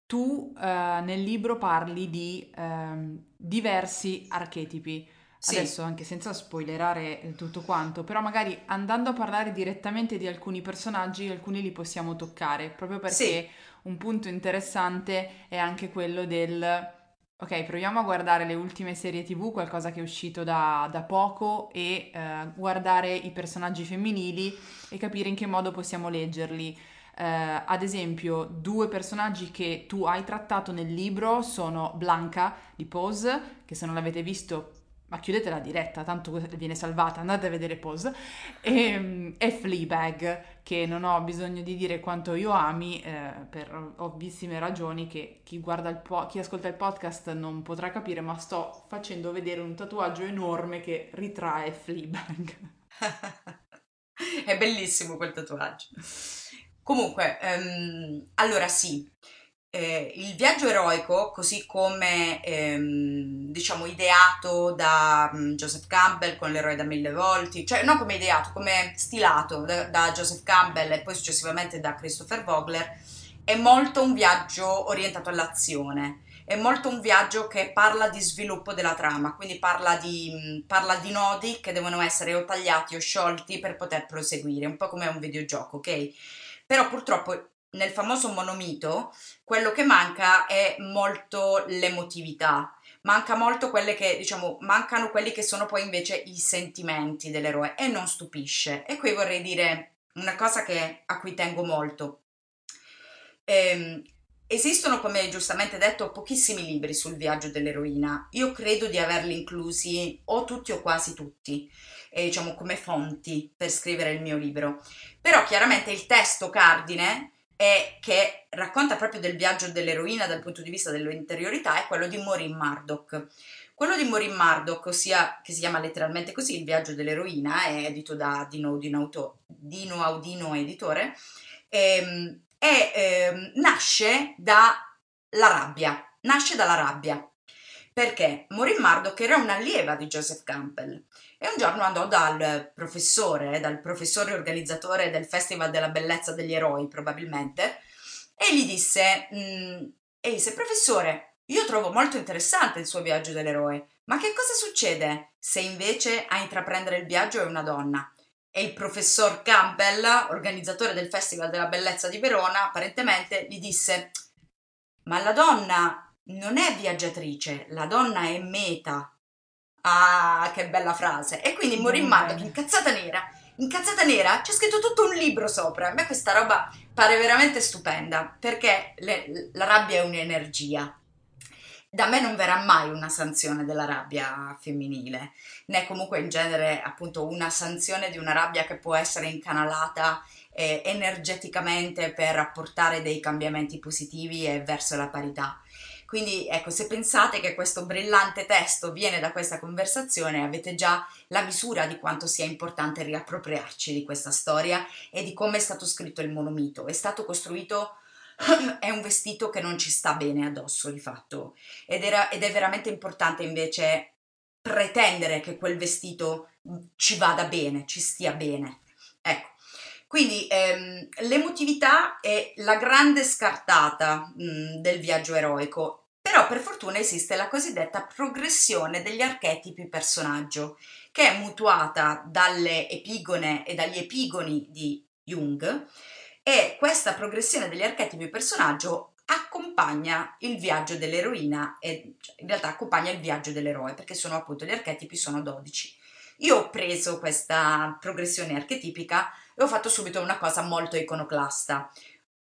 Tu eh, nel libro parli di eh, diversi archetipi. Sì. Adesso anche senza spoilerare tutto quanto, però magari andando a parlare direttamente di alcuni personaggi, alcuni li possiamo toccare, proprio perché sì un punto interessante è anche quello del ok, proviamo a guardare le ultime serie TV, qualcosa che è uscito da, da poco, e eh, guardare i personaggi femminili e capire in che modo possiamo leggerli. Eh, ad esempio, due personaggi che tu hai trattato nel libro sono Blanca di Pose, che se non l'avete visto ma chiudete la diretta, tanto viene salvata, andate a vedere Pose, e, ehm, e Fleabag, che non ho bisogno di dire quanto io ami, eh, per ovvissime ragioni che chi, po- chi ascolta il podcast non potrà capire, ma sto facendo vedere un tatuaggio enorme che ritrae Fleabag. È bellissimo quel tatuaggio. Comunque, um, allora sì, eh, il viaggio eroico, così come ehm, diciamo ideato da um, Joseph Campbell con l'eroe da mille volti, cioè non come ideato, come stilato da, da Joseph Campbell e poi successivamente da Christopher Vogler, è molto un viaggio orientato all'azione, è molto un viaggio che parla di sviluppo della trama, quindi parla di, parla di nodi che devono essere o tagliati o sciolti per poter proseguire, un po' come un videogioco, ok? Però purtroppo nel famoso monomito quello che manca è molto l'emotività, manca molto quelle che, diciamo, mancano quelli che sono poi invece i sentimenti dell'eroe e non stupisce. E qui vorrei dire una cosa che, a cui tengo molto. Ehm, esistono, come giustamente detto, pochissimi libri sul viaggio dell'eroina. Io credo di averli inclusi o tutti o quasi tutti, eh, diciamo come fonti per scrivere il mio libro. Però chiaramente il testo cardine e che racconta proprio del viaggio dell'eroina dal punto di vista dell'interiorità è quello di Maureen Murdoch. Quello di Maureen Murdoch, ossia che si chiama letteralmente così Il viaggio dell'eroina, è edito da Dino Audino, Auto, Dino Audino editore, e, ehm, e eh, nasce dalla rabbia, nasce dalla rabbia. Perché Maureen Murdoch era un'allieva di Joseph Campbell e un giorno andò dal professore, dal professore organizzatore del Festival della Bellezza degli Eroi, probabilmente, e gli disse, mm, e disse, professore, io trovo molto interessante il suo viaggio dell'eroe, ma che cosa succede se invece a intraprendere il viaggio è una donna? E il professor Campbell, organizzatore del Festival della Bellezza di Verona, apparentemente gli disse, ma la donna non è viaggiatrice, la donna è meta, Ah, che bella frase. E quindi Maureen Murdoch, incazzata nera, incazzata nera, c'è scritto tutto un libro sopra. A me questa roba pare veramente stupenda, perché le, la rabbia è un'energia. Da me non verrà mai una sanzione della rabbia femminile, né comunque in genere appunto una sanzione di una rabbia che può essere incanalata eh, energeticamente per apportare dei cambiamenti positivi e verso la parità. Quindi ecco, se pensate che questo brillante testo viene da questa conversazione, avete già la misura di quanto sia importante riappropriarci di questa storia e di come è stato scritto il monomito. È stato costruito è un vestito che non ci sta bene addosso di fatto ed, era, ed, è veramente importante invece pretendere che quel vestito ci vada bene, ci stia bene. Ecco, quindi ehm, l'emotività è la grande scartata mh, del viaggio eroico però per fortuna esiste la cosiddetta progressione degli archetipi personaggio, che è mutuata dalle epigone e dagli epigoni di Jung e questa progressione degli archetipi personaggio accompagna il viaggio dell'eroina e cioè, in realtà accompagna il viaggio dell'eroe perché sono appunto gli archetipi sono 12. Io ho preso questa progressione archetipica e ho fatto subito una cosa molto iconoclasta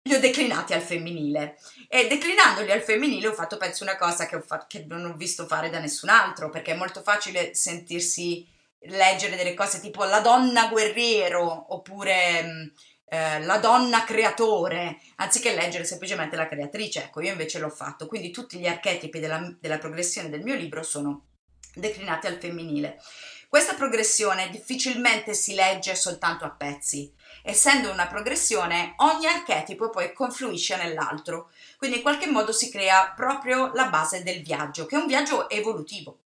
li ho declinati al femminile. E declinandoli al femminile ho fatto penso una cosa che, fa- che, non ho visto fare da nessun altro perché è molto facile sentirsi leggere delle cose tipo la donna guerriero oppure mm, eh, la donna creatore anziché leggere semplicemente la creatrice. Ecco io invece l'ho fatto. Quindi tutti gli archetipi della, della progressione del mio libro sono declinati al femminile. Questa progressione difficilmente si legge soltanto a pezzi essendo una progressione, ogni archetipo poi confluisce nell'altro, quindi in qualche modo si crea proprio la base del viaggio, che è un viaggio evolutivo.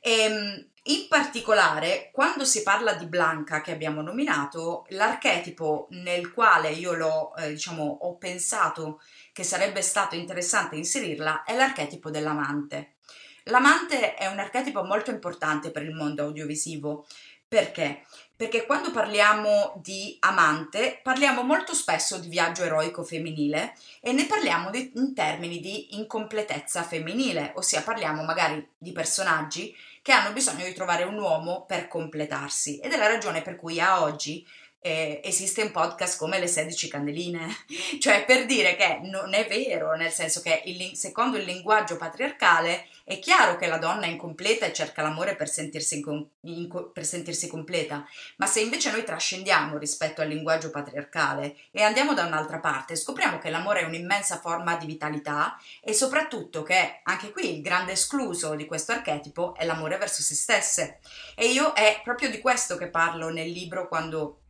E, ehm, in particolare, quando si parla di Blanca che abbiamo nominato, l'archetipo nel quale io l'ho, eh, diciamo, ho pensato che sarebbe stato interessante inserirla è l'archetipo dell'amante. L'amante è un archetipo molto importante per il mondo audiovisivo perché? Perché quando parliamo di amante parliamo molto spesso di viaggio eroico femminile e ne parliamo di, in termini di incompletezza femminile, ossia parliamo magari di personaggi che hanno bisogno di trovare un uomo per completarsi. Ed è la ragione per cui a oggi eh, esiste un podcast come Le 16 Candeline, cioè per dire che non è vero, nel senso che il, secondo il linguaggio patriarcale è chiaro che la donna è incompleta e cerca l'amore per sentirsi, in, in, per sentirsi completa, ma se invece noi trascendiamo rispetto al linguaggio patriarcale e andiamo da un'altra parte, scopriamo che l'amore è un'immensa forma di vitalità e soprattutto che anche qui il grande escluso di questo archetipo è l'amore verso se stesse. E io è proprio di questo che parlo nel libro quando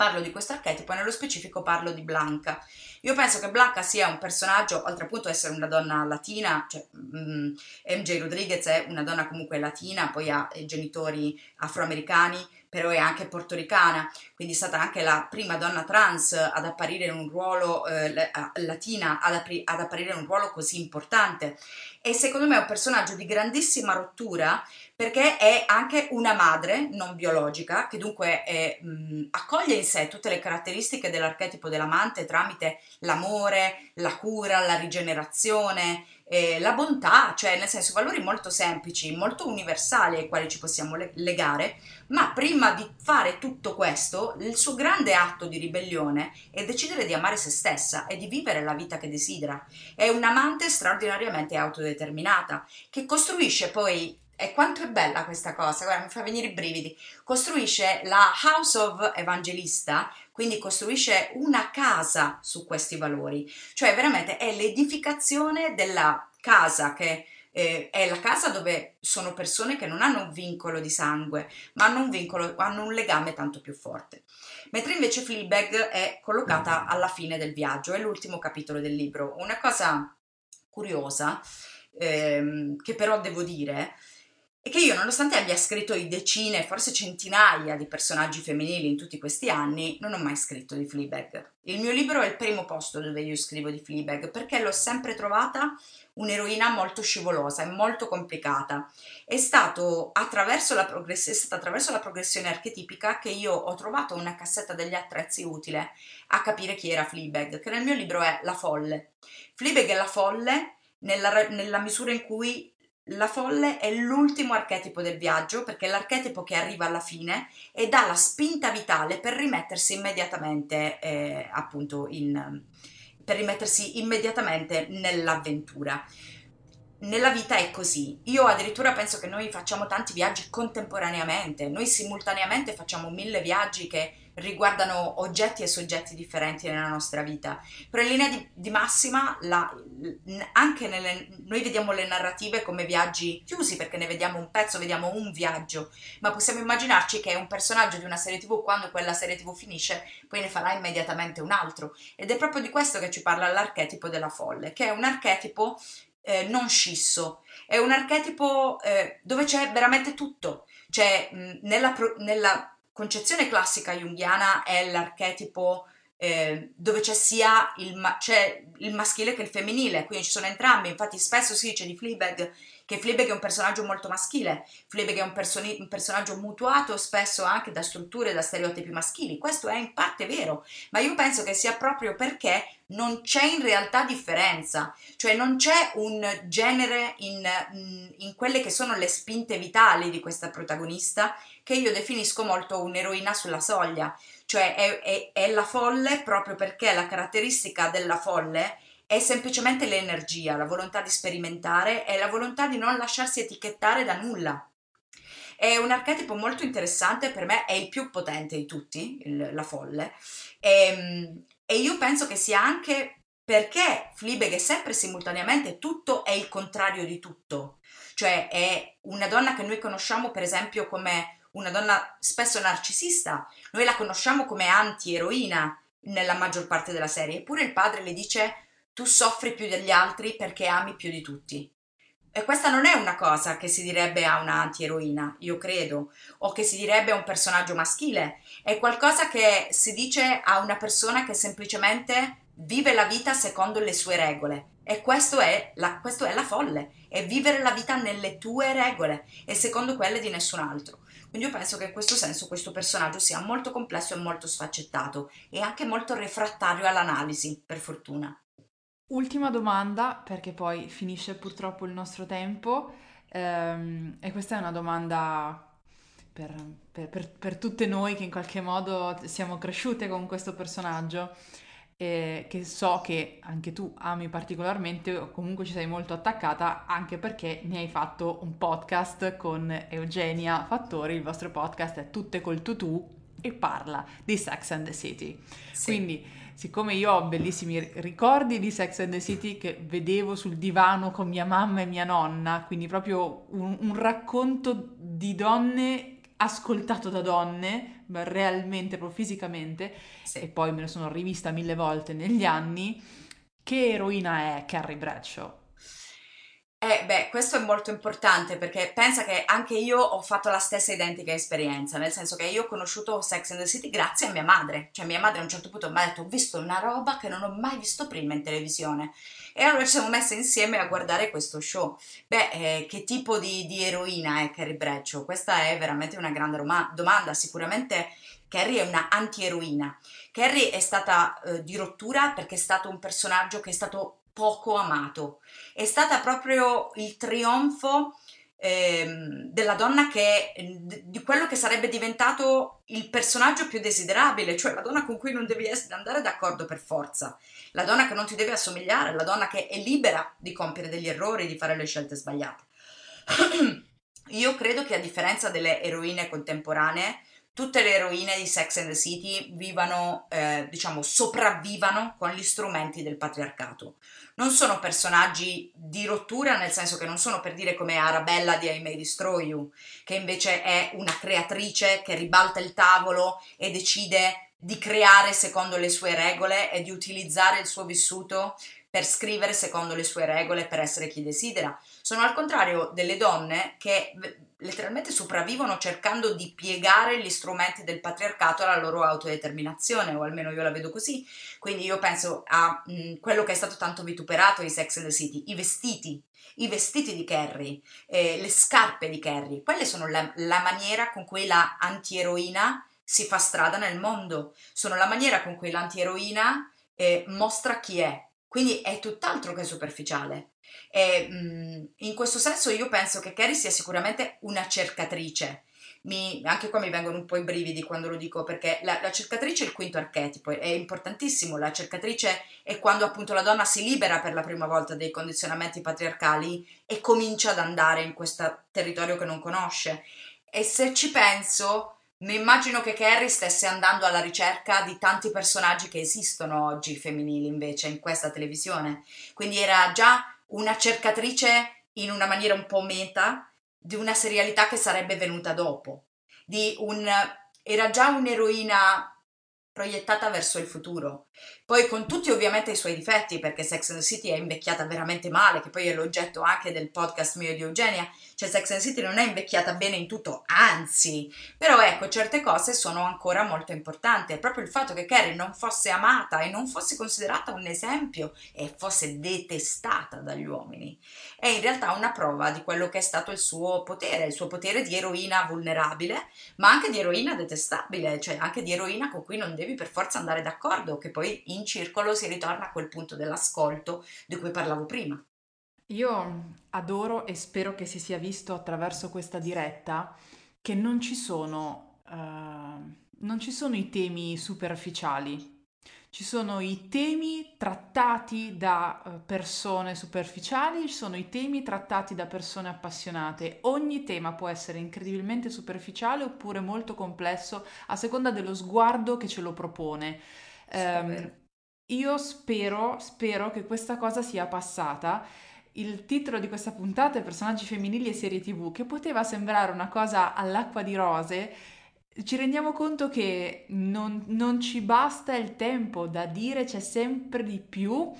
parlo di questo archetipo e nello specifico parlo di Blanca. Io penso che Blanca sia un personaggio, oltre appunto a essere una donna latina, cioè um, mm, MJ Rodriguez è una donna comunque latina, poi ha genitori afroamericani, però è anche portoricana, quindi è stata anche la prima donna trans ad apparire in un ruolo eh, latina, ad, appri- ad apparire in un ruolo così importante. E secondo me è un personaggio di grandissima rottura perché è anche una madre non biologica che dunque è, mh, accoglie in sé tutte le caratteristiche dell'archetipo dell'amante tramite l'amore, la cura, la rigenerazione, eh, la bontà, cioè nel senso valori molto semplici, molto universali ai quali ci possiamo le- legare, ma prima di fare tutto questo, il suo grande atto di ribellione è decidere di amare se stessa e di vivere la vita che desidera. È un'amante straordinariamente autodeterminata che costruisce poi e quanto è bella questa cosa, guarda, mi fa venire i brividi. Costruisce la House of Evangelista, quindi costruisce una casa su questi valori, cioè veramente è l'edificazione della casa che eh, è la casa dove sono persone che non hanno un vincolo di sangue, ma hanno un vincolo, hanno un legame tanto più forte. Mentre invece Fleabag è collocata alla fine del viaggio, è l'ultimo capitolo del libro. Una cosa curiosa, ehm, che però devo dire, e che io, nonostante abbia scritto di decine, forse centinaia di personaggi femminili in tutti questi anni, non ho mai scritto di Fleabag. Il mio libro è il primo posto dove io scrivo di Fleabag perché l'ho sempre trovata un'eroina molto scivolosa e molto complicata. È, stato attraverso la progress- è stata attraverso la progressione archetipica che io ho trovato una cassetta degli attrezzi utile a capire chi era Fleabag, che nel mio libro è La Folle. Fleabag è la folle nella, nella misura in cui la folle è l'ultimo archetipo del viaggio perché è l'archetipo che arriva alla fine e dà la spinta vitale per rimettersi immediatamente eh, appunto in per rimettersi immediatamente nell'avventura. Nella vita è così. Io addirittura penso che noi facciamo tanti viaggi contemporaneamente, noi simultaneamente facciamo mille viaggi che riguardano oggetti e soggetti differenti nella nostra vita. Però in linea di, di massima, la, anche nelle, noi vediamo le narrative come viaggi chiusi perché ne vediamo un pezzo, vediamo un viaggio, ma possiamo immaginarci che un personaggio di una serie TV, quando quella serie TV finisce, poi ne farà immediatamente un altro. Ed è proprio di questo che ci parla l'archetipo della folle, che è un archetipo eh, non scisso, è un archetipo eh, dove c'è veramente tutto. Cioè, nella, nella concezione classica junghiana è l'archetipo eh, dove c'è sia il, ma- c'è il, maschile che il femminile, quindi ci sono entrambi, infatti spesso si dice di Fleabag che Fleabag è un personaggio molto maschile, Fleabag è un, person- un personaggio mutuato spesso anche da strutture, da stereotipi maschili, questo è in parte vero, ma io penso che sia proprio perché non c'è in realtà differenza, cioè non c'è un genere in, in quelle che sono le spinte vitali di questa protagonista che io definisco molto un'eroina sulla soglia, cioè è, è, è la folle proprio perché la caratteristica della folle è semplicemente l'energia, la volontà di sperimentare e la volontà di non lasciarsi etichettare da nulla. È un archetipo molto interessante, per me è il più potente di tutti, il, la folle, e, ehm, e io penso che sia anche perché Fleabag è sempre simultaneamente tutto e il contrario di tutto, cioè è una donna che noi conosciamo per esempio come una donna spesso narcisista, noi la conosciamo come anti-eroina nella maggior parte della serie, eppure il padre le dice tu soffri più degli altri perché ami più di tutti. E questa non è una cosa che si direbbe a una anti-eroina, io credo, o che si direbbe a un personaggio maschile, è qualcosa che si dice a una persona che semplicemente vive la vita secondo le sue regole. E questo è, la, questo è la folle, è vivere la vita nelle tue regole e secondo quelle di nessun altro. Quindi io penso che in questo senso questo personaggio sia molto complesso e molto sfaccettato e anche molto refrattario all'analisi, per fortuna. Ultima domanda, perché poi finisce purtroppo il nostro tempo, ehm, e questa è una domanda per, per, per, per tutte noi che in qualche modo siamo cresciute con questo personaggio eh, che so che anche tu ami particolarmente o comunque ci sei molto attaccata anche perché ne hai fatto un podcast con Eugenia Fattori, il vostro podcast è Tutte col tutù e parla di Sex and the City. Sì. Quindi siccome io ho bellissimi ricordi di Sex and the City che vedevo sul divano con mia mamma e mia nonna, quindi proprio un, un racconto di donne ascoltato da donne, realmente, proprio fisicamente, sì. e poi me ne sono rivista mille volte negli anni, che eroina è Carrie Bradshaw? Eh, beh, questo è molto importante perché pensa che anche io ho fatto la stessa identica esperienza, nel senso che io ho conosciuto Sex and the City grazie a mia madre, cioè mia madre a un certo punto mi ha detto ho visto una roba che non ho mai visto prima in televisione e allora ci siamo messe insieme a guardare questo show. Beh, eh, che tipo di, di, eroina è Carrie Bradshaw? Questa è veramente una grande roma- domanda, sicuramente Carrie è una anti-eroina. Carrie è stata eh, di rottura perché è stato un personaggio che è stato poco amato. È stata proprio il trionfo ehm, della donna che di quello che sarebbe diventato il personaggio più desiderabile, cioè la donna con cui non devi andare d'accordo per forza, la donna che non ti deve assomigliare, la donna che è libera di compiere degli errori, di fare le scelte sbagliate. Io credo che a differenza delle eroine contemporanee, tutte le eroine di Sex and the City vivano, eh, diciamo, sopravvivano con gli strumenti del patriarcato. Non sono personaggi di rottura, nel senso che non sono per dire come Arabella di I May Destroy You, che invece è una creatrice che ribalta il tavolo e decide di creare secondo le sue regole e di utilizzare il suo vissuto per scrivere secondo le sue regole, per essere chi desidera. Sono al contrario delle donne che letteralmente sopravvivono cercando di piegare gli strumenti del patriarcato alla loro autodeterminazione, o almeno io la vedo così. Quindi io penso a mh, quello che è stato tanto vituperato di Sex and the City, i vestiti, i vestiti di Carrie, eh, le scarpe di Carrie, quelle sono la, la maniera con cui la antieroina si fa strada nel mondo, sono la maniera con cui l'antieroina eh, mostra chi è, quindi è tutt'altro che superficiale. E, mh, mm, in questo senso io penso che Carrie sia sicuramente una cercatrice. Mi, anche qua mi vengono un po' i brividi quando lo dico perché la, la, cercatrice è il quinto archetipo, è importantissimo. La cercatrice è quando appunto la donna si libera per la prima volta dei condizionamenti patriarcali e comincia ad andare in questo territorio che non conosce. E se ci penso, mi immagino che Carrie stesse andando alla ricerca di tanti personaggi che esistono oggi femminili invece in questa televisione. Quindi era già una cercatrice in una maniera un po' meta di una serialità che sarebbe venuta dopo. Un, era già un'eroina proiettata verso il futuro. Poi con tutti ovviamente i suoi difetti, perché Sex and the City è invecchiata veramente male, che poi è l'oggetto anche del podcast mio di Eugenia, cioè Sex and the City non è invecchiata bene in tutto, anzi, però ecco, certe cose sono ancora molto importanti, è proprio il fatto che Carrie non fosse amata e non fosse considerata un esempio e fosse detestata dagli uomini, è in realtà una prova di quello che è stato il suo potere, il suo potere di eroina vulnerabile, ma anche di eroina detestabile, cioè anche di eroina con cui non devi per forza andare d'accordo, che poi in circolo si ritorna a quel punto dell'ascolto di cui parlavo prima. Io adoro e spero che si sia visto attraverso questa diretta che non ci sono, uh, non ci sono i temi superficiali, ci sono i temi trattati da eh, persone superficiali, ci sono i temi trattati da persone appassionate. Ogni tema può essere incredibilmente superficiale oppure molto complesso a seconda dello sguardo che ce lo propone. Um, io spero, spero che questa cosa sia passata. Il titolo di questa puntata è Personaggi femminili e serie TV, che poteva sembrare una cosa all'acqua di rose. Ci rendiamo conto che non, non ci basta il tempo da dire, c'è sempre di più.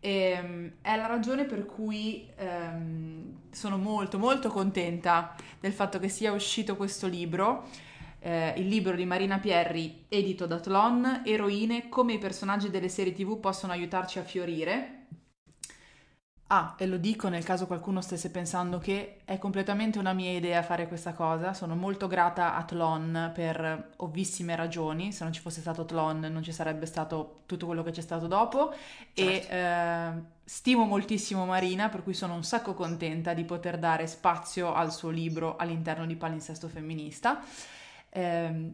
E, um, è la ragione per cui um, sono molto molto contenta del fatto che sia uscito questo libro eh, il libro di Marina Pierri, edito da Tlon, Eroine, come i personaggi delle serie tv possono aiutarci a fiorire. Ah, e lo dico nel caso qualcuno stesse pensando che è completamente una mia idea fare questa cosa. Sono molto grata a Tlon per ovvissime ragioni. Se non ci fosse stato Tlon non ci sarebbe stato tutto quello che c'è stato dopo. Certo. E eh, stimo moltissimo Marina, per cui sono un sacco contenta di poter dare spazio al suo libro all'interno di Palinsesto Femminista. Eh,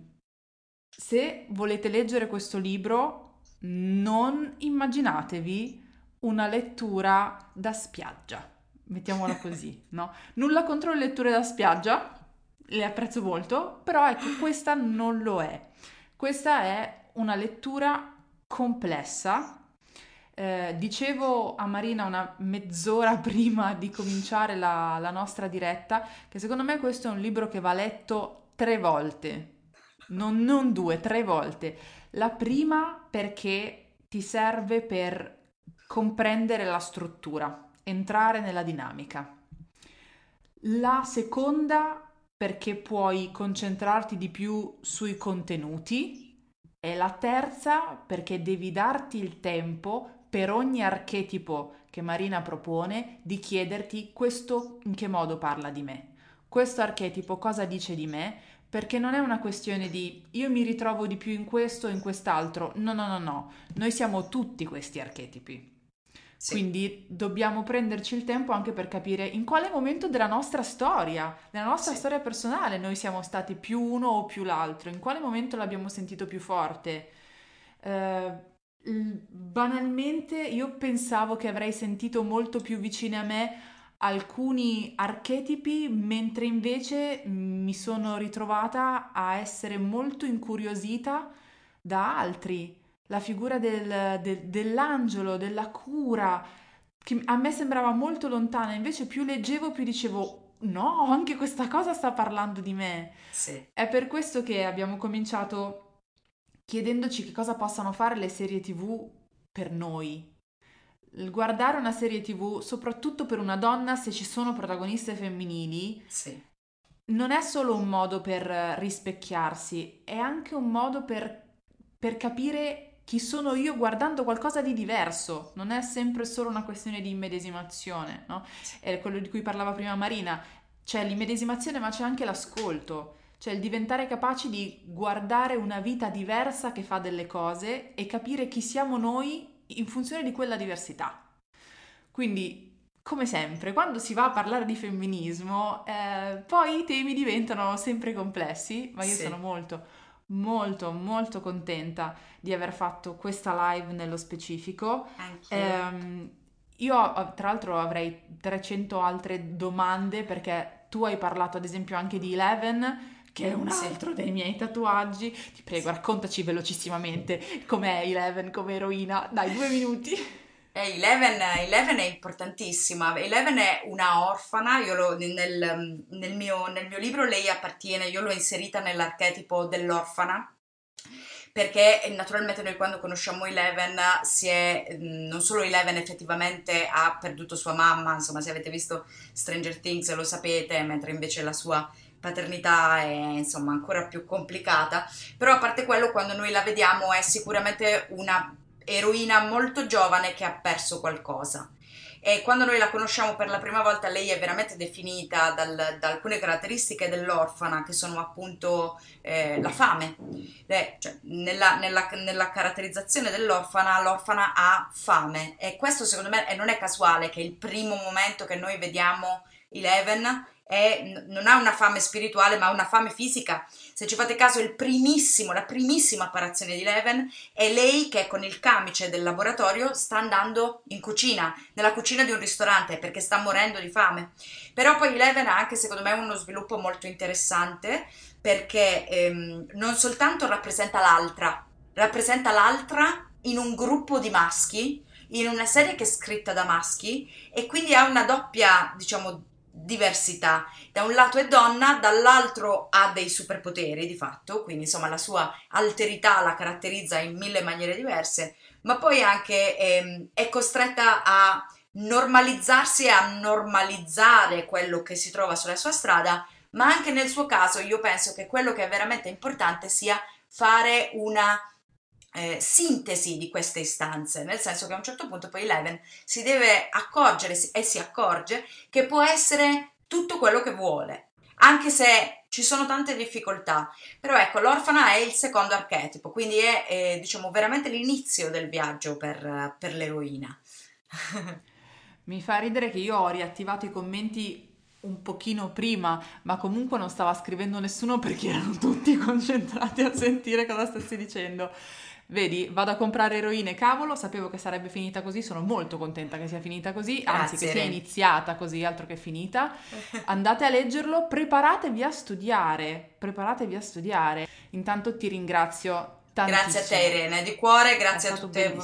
se volete leggere questo libro, non immaginatevi una lettura da spiaggia, mettiamola così, no? Nulla contro le letture da spiaggia, le apprezzo molto, però ecco, questa non lo è. Questa è una lettura complessa. Eh, dicevo a Marina una mezz'ora prima di cominciare la, la nostra diretta che secondo me questo è un libro che va letto tre volte, non, non due, tre volte. La prima perché ti serve per comprendere la struttura entrare nella dinamica. La seconda perché puoi concentrarti di più sui contenuti e la terza perché devi darti il tempo per ogni archetipo che Marina propone di chiederti questo in che modo parla di me. Questo archetipo cosa dice di me? Perché non è una questione di io mi ritrovo di più in questo o in quest'altro. No, no, no, no. Noi siamo tutti questi archetipi. Sì. Quindi dobbiamo prenderci il tempo anche per capire in quale momento della nostra storia, della nostra sì. storia personale, noi siamo stati più uno o più l'altro, in quale momento l'abbiamo sentito più forte. Uh, banalmente io pensavo che avrei sentito molto più vicine a me alcuni archetipi, mentre invece mi sono ritrovata a essere molto incuriosita da altri la figura del, del, dell'angelo, della cura, che a me sembrava molto lontana, invece più leggevo più dicevo no, anche questa cosa sta parlando di me. Sì. È per questo che abbiamo cominciato chiedendoci che cosa possano fare le serie tv per noi. Guardare una serie tv, soprattutto per una donna, se ci sono protagoniste femminili, sì. non è solo un modo per rispecchiarsi, è anche un modo per, per capire chi sono io guardando qualcosa di diverso, non è sempre solo una questione di immedesimazione, no? È quello di cui parlava prima Marina, c'è l'immedesimazione ma c'è anche l'ascolto, cioè il diventare capaci di guardare una vita diversa che fa delle cose e capire chi siamo noi in funzione di quella diversità. Quindi come sempre, quando si va a parlare di femminismo, eh, poi i temi diventano sempre complessi, ma io sì. sono molto, molto molto contenta di aver fatto questa live nello specifico. Eh, io tra l'altro avrei 300 altre domande perché tu hai parlato ad esempio anche di Eleven che è un altro dei miei tatuaggi. Ti prego, raccontaci velocissimamente com'è Eleven come eroina. Dai, due minuti. Eh, Eleven, Eleven, è importantissima. Eleven è una orfana. Io lo, nel, nel, mio, nel mio libro lei appartiene, io l'ho inserita nell'archetipo dell'orfana perché naturalmente noi quando conosciamo Eleven si è, non solo Eleven effettivamente ha perduto sua mamma, insomma se avete visto Stranger Things lo sapete, mentre invece la sua paternità è insomma ancora più complicata, però a parte quello quando noi la vediamo è sicuramente una eroina molto giovane che ha perso qualcosa. E quando noi la conosciamo per la prima volta, lei è veramente definita dal, da alcune caratteristiche dell'orfana, che sono appunto eh, la fame. Eh, cioè, nella, nella, nella, caratterizzazione dell'orfana, l'orfana ha fame. E questo secondo me non è casuale che il primo momento che noi vediamo Eleven è, non ha una fame spirituale ma una fame fisica. Se ci fate caso, la primissima apparizione di Leven è lei che con il camice del laboratorio sta andando in cucina, nella cucina di un ristorante perché sta morendo di fame. Però poi Leven ha anche secondo me uno sviluppo molto interessante perché ehm, non soltanto rappresenta l'altra, rappresenta l'altra in un gruppo di maschi, in una serie che è scritta da maschi e quindi ha una doppia, diciamo, diversità. Da un lato è donna, dall'altro ha dei superpoteri di fatto, quindi insomma la sua alterità la caratterizza in mille maniere diverse, ma poi anche ehm, è costretta a normalizzarsi e a normalizzare quello che si trova sulla sua strada, ma anche nel suo caso io penso che quello che è veramente importante sia fare una eh, sintesi di queste istanze, nel senso che a un certo punto poi Eleven si deve accorgere e si accorge che può essere tutto quello che vuole, anche se ci sono tante difficoltà. Però ecco, l'orfana è il secondo archetipo, quindi è, è diciamo veramente l'inizio del viaggio per, per l'eroina. Mi fa ridere che io ho riattivato i commenti un pochino prima, ma comunque non stava scrivendo nessuno perché erano tutti concentrati a sentire cosa stessi dicendo. Vedi, vado a comprare eroine, cavolo, sapevo che sarebbe finita così, sono molto contenta che sia finita così, anzi che sia iniziata così, altro che finita. Andate a leggerlo, preparatevi a studiare, preparatevi a studiare. Intanto ti ringrazio tantissimo. Grazie a te Irene, di cuore, grazie a tutte.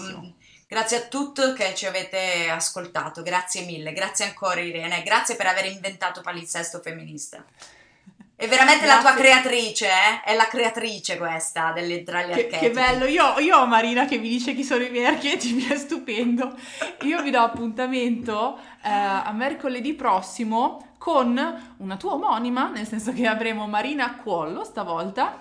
Grazie a tutti che ci avete ascoltato, grazie mille, grazie ancora Irene, grazie per aver inventato palinsesto femminista. È veramente Grazie. la tua creatrice, eh? È la creatrice questa delle, tra gli che, archetipi. Che bello, io, io, ho Marina che mi dice chi sono i miei archetipi, è stupendo. Io vi do appuntamento eh, a mercoledì prossimo con una tua omonima, nel senso che avremo Marina Cuollo stavolta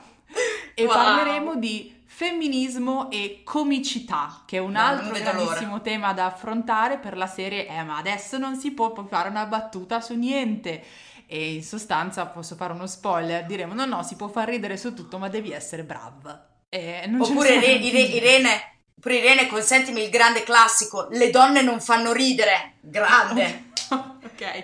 e wow. parleremo di femminismo e comicità, che è un altro grandissimo l'ora. tema da affrontare per la serie Eh, ma adesso non si può fare una battuta su niente e in sostanza posso fare uno spoiler, diremo no no si può far ridere su tutto ma devi essere brava. Oppure Irene, Irene, oppure Irene, consentimi il grande classico, le donne non fanno ridere, grande. ok.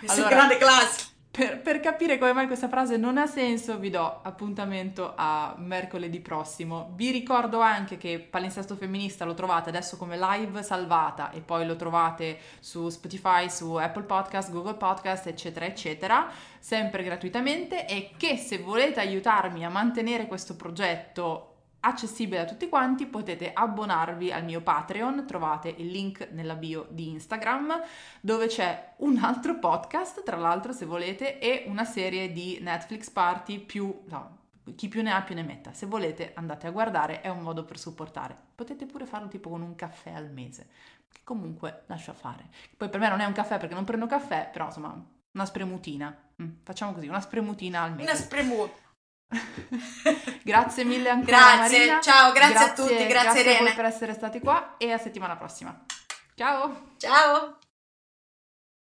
Questo allora, grande classico. Per, per, capire come mai questa frase non ha senso, vi do appuntamento a mercoledì prossimo. Vi ricordo anche che Palinsesto Femminista lo trovate adesso come live salvata e poi lo trovate su Spotify, su Apple Podcast, Google Podcast, eccetera, eccetera, sempre gratuitamente e che se volete aiutarmi a mantenere questo progetto accessibile a tutti quanti, potete abbonarvi al mio Patreon, trovate il link nella bio di Instagram, dove c'è un altro podcast, tra l'altro se volete, e una serie di Netflix party più... No, chi più ne ha più ne metta. Se volete andate a guardare, è un modo per supportare. Potete pure farlo tipo con un caffè al mese, che comunque lascia fare. Poi per me non è un caffè perché non prendo caffè, però insomma, una spremutina. Mm, facciamo così, una spremutina al mese. Una spremutina. grazie mille ancora grazie, Marina. ciao, grazie, grazie a tutti, grazie, grazie Irene. per essere stati qua e a settimana prossima. Ciao! Ciao!